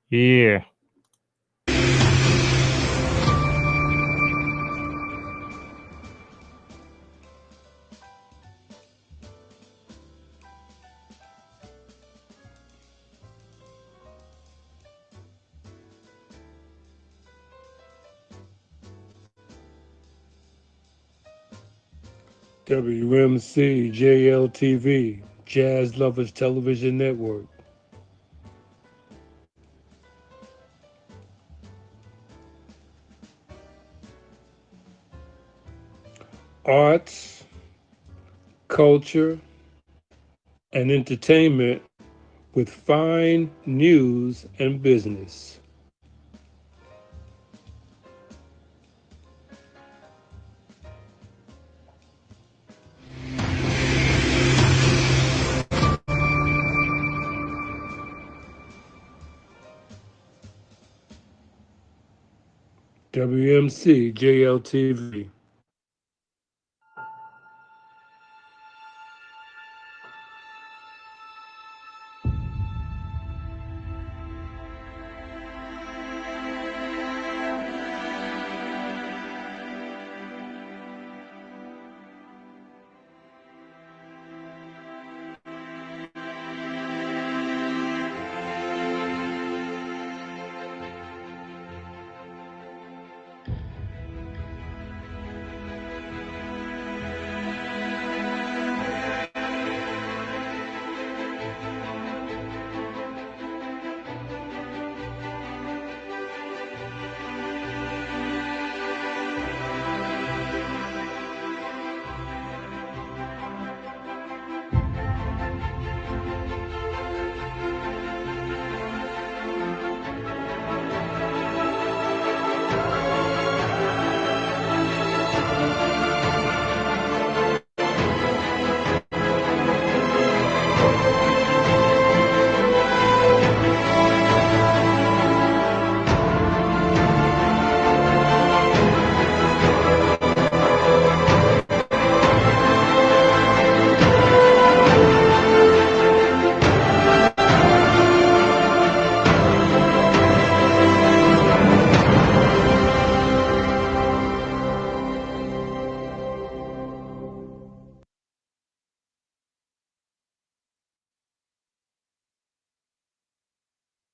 Yeah. WMC JLTV, Jazz Lovers Television Network. Arts, culture, and entertainment with fine news and business. WMC JLTV.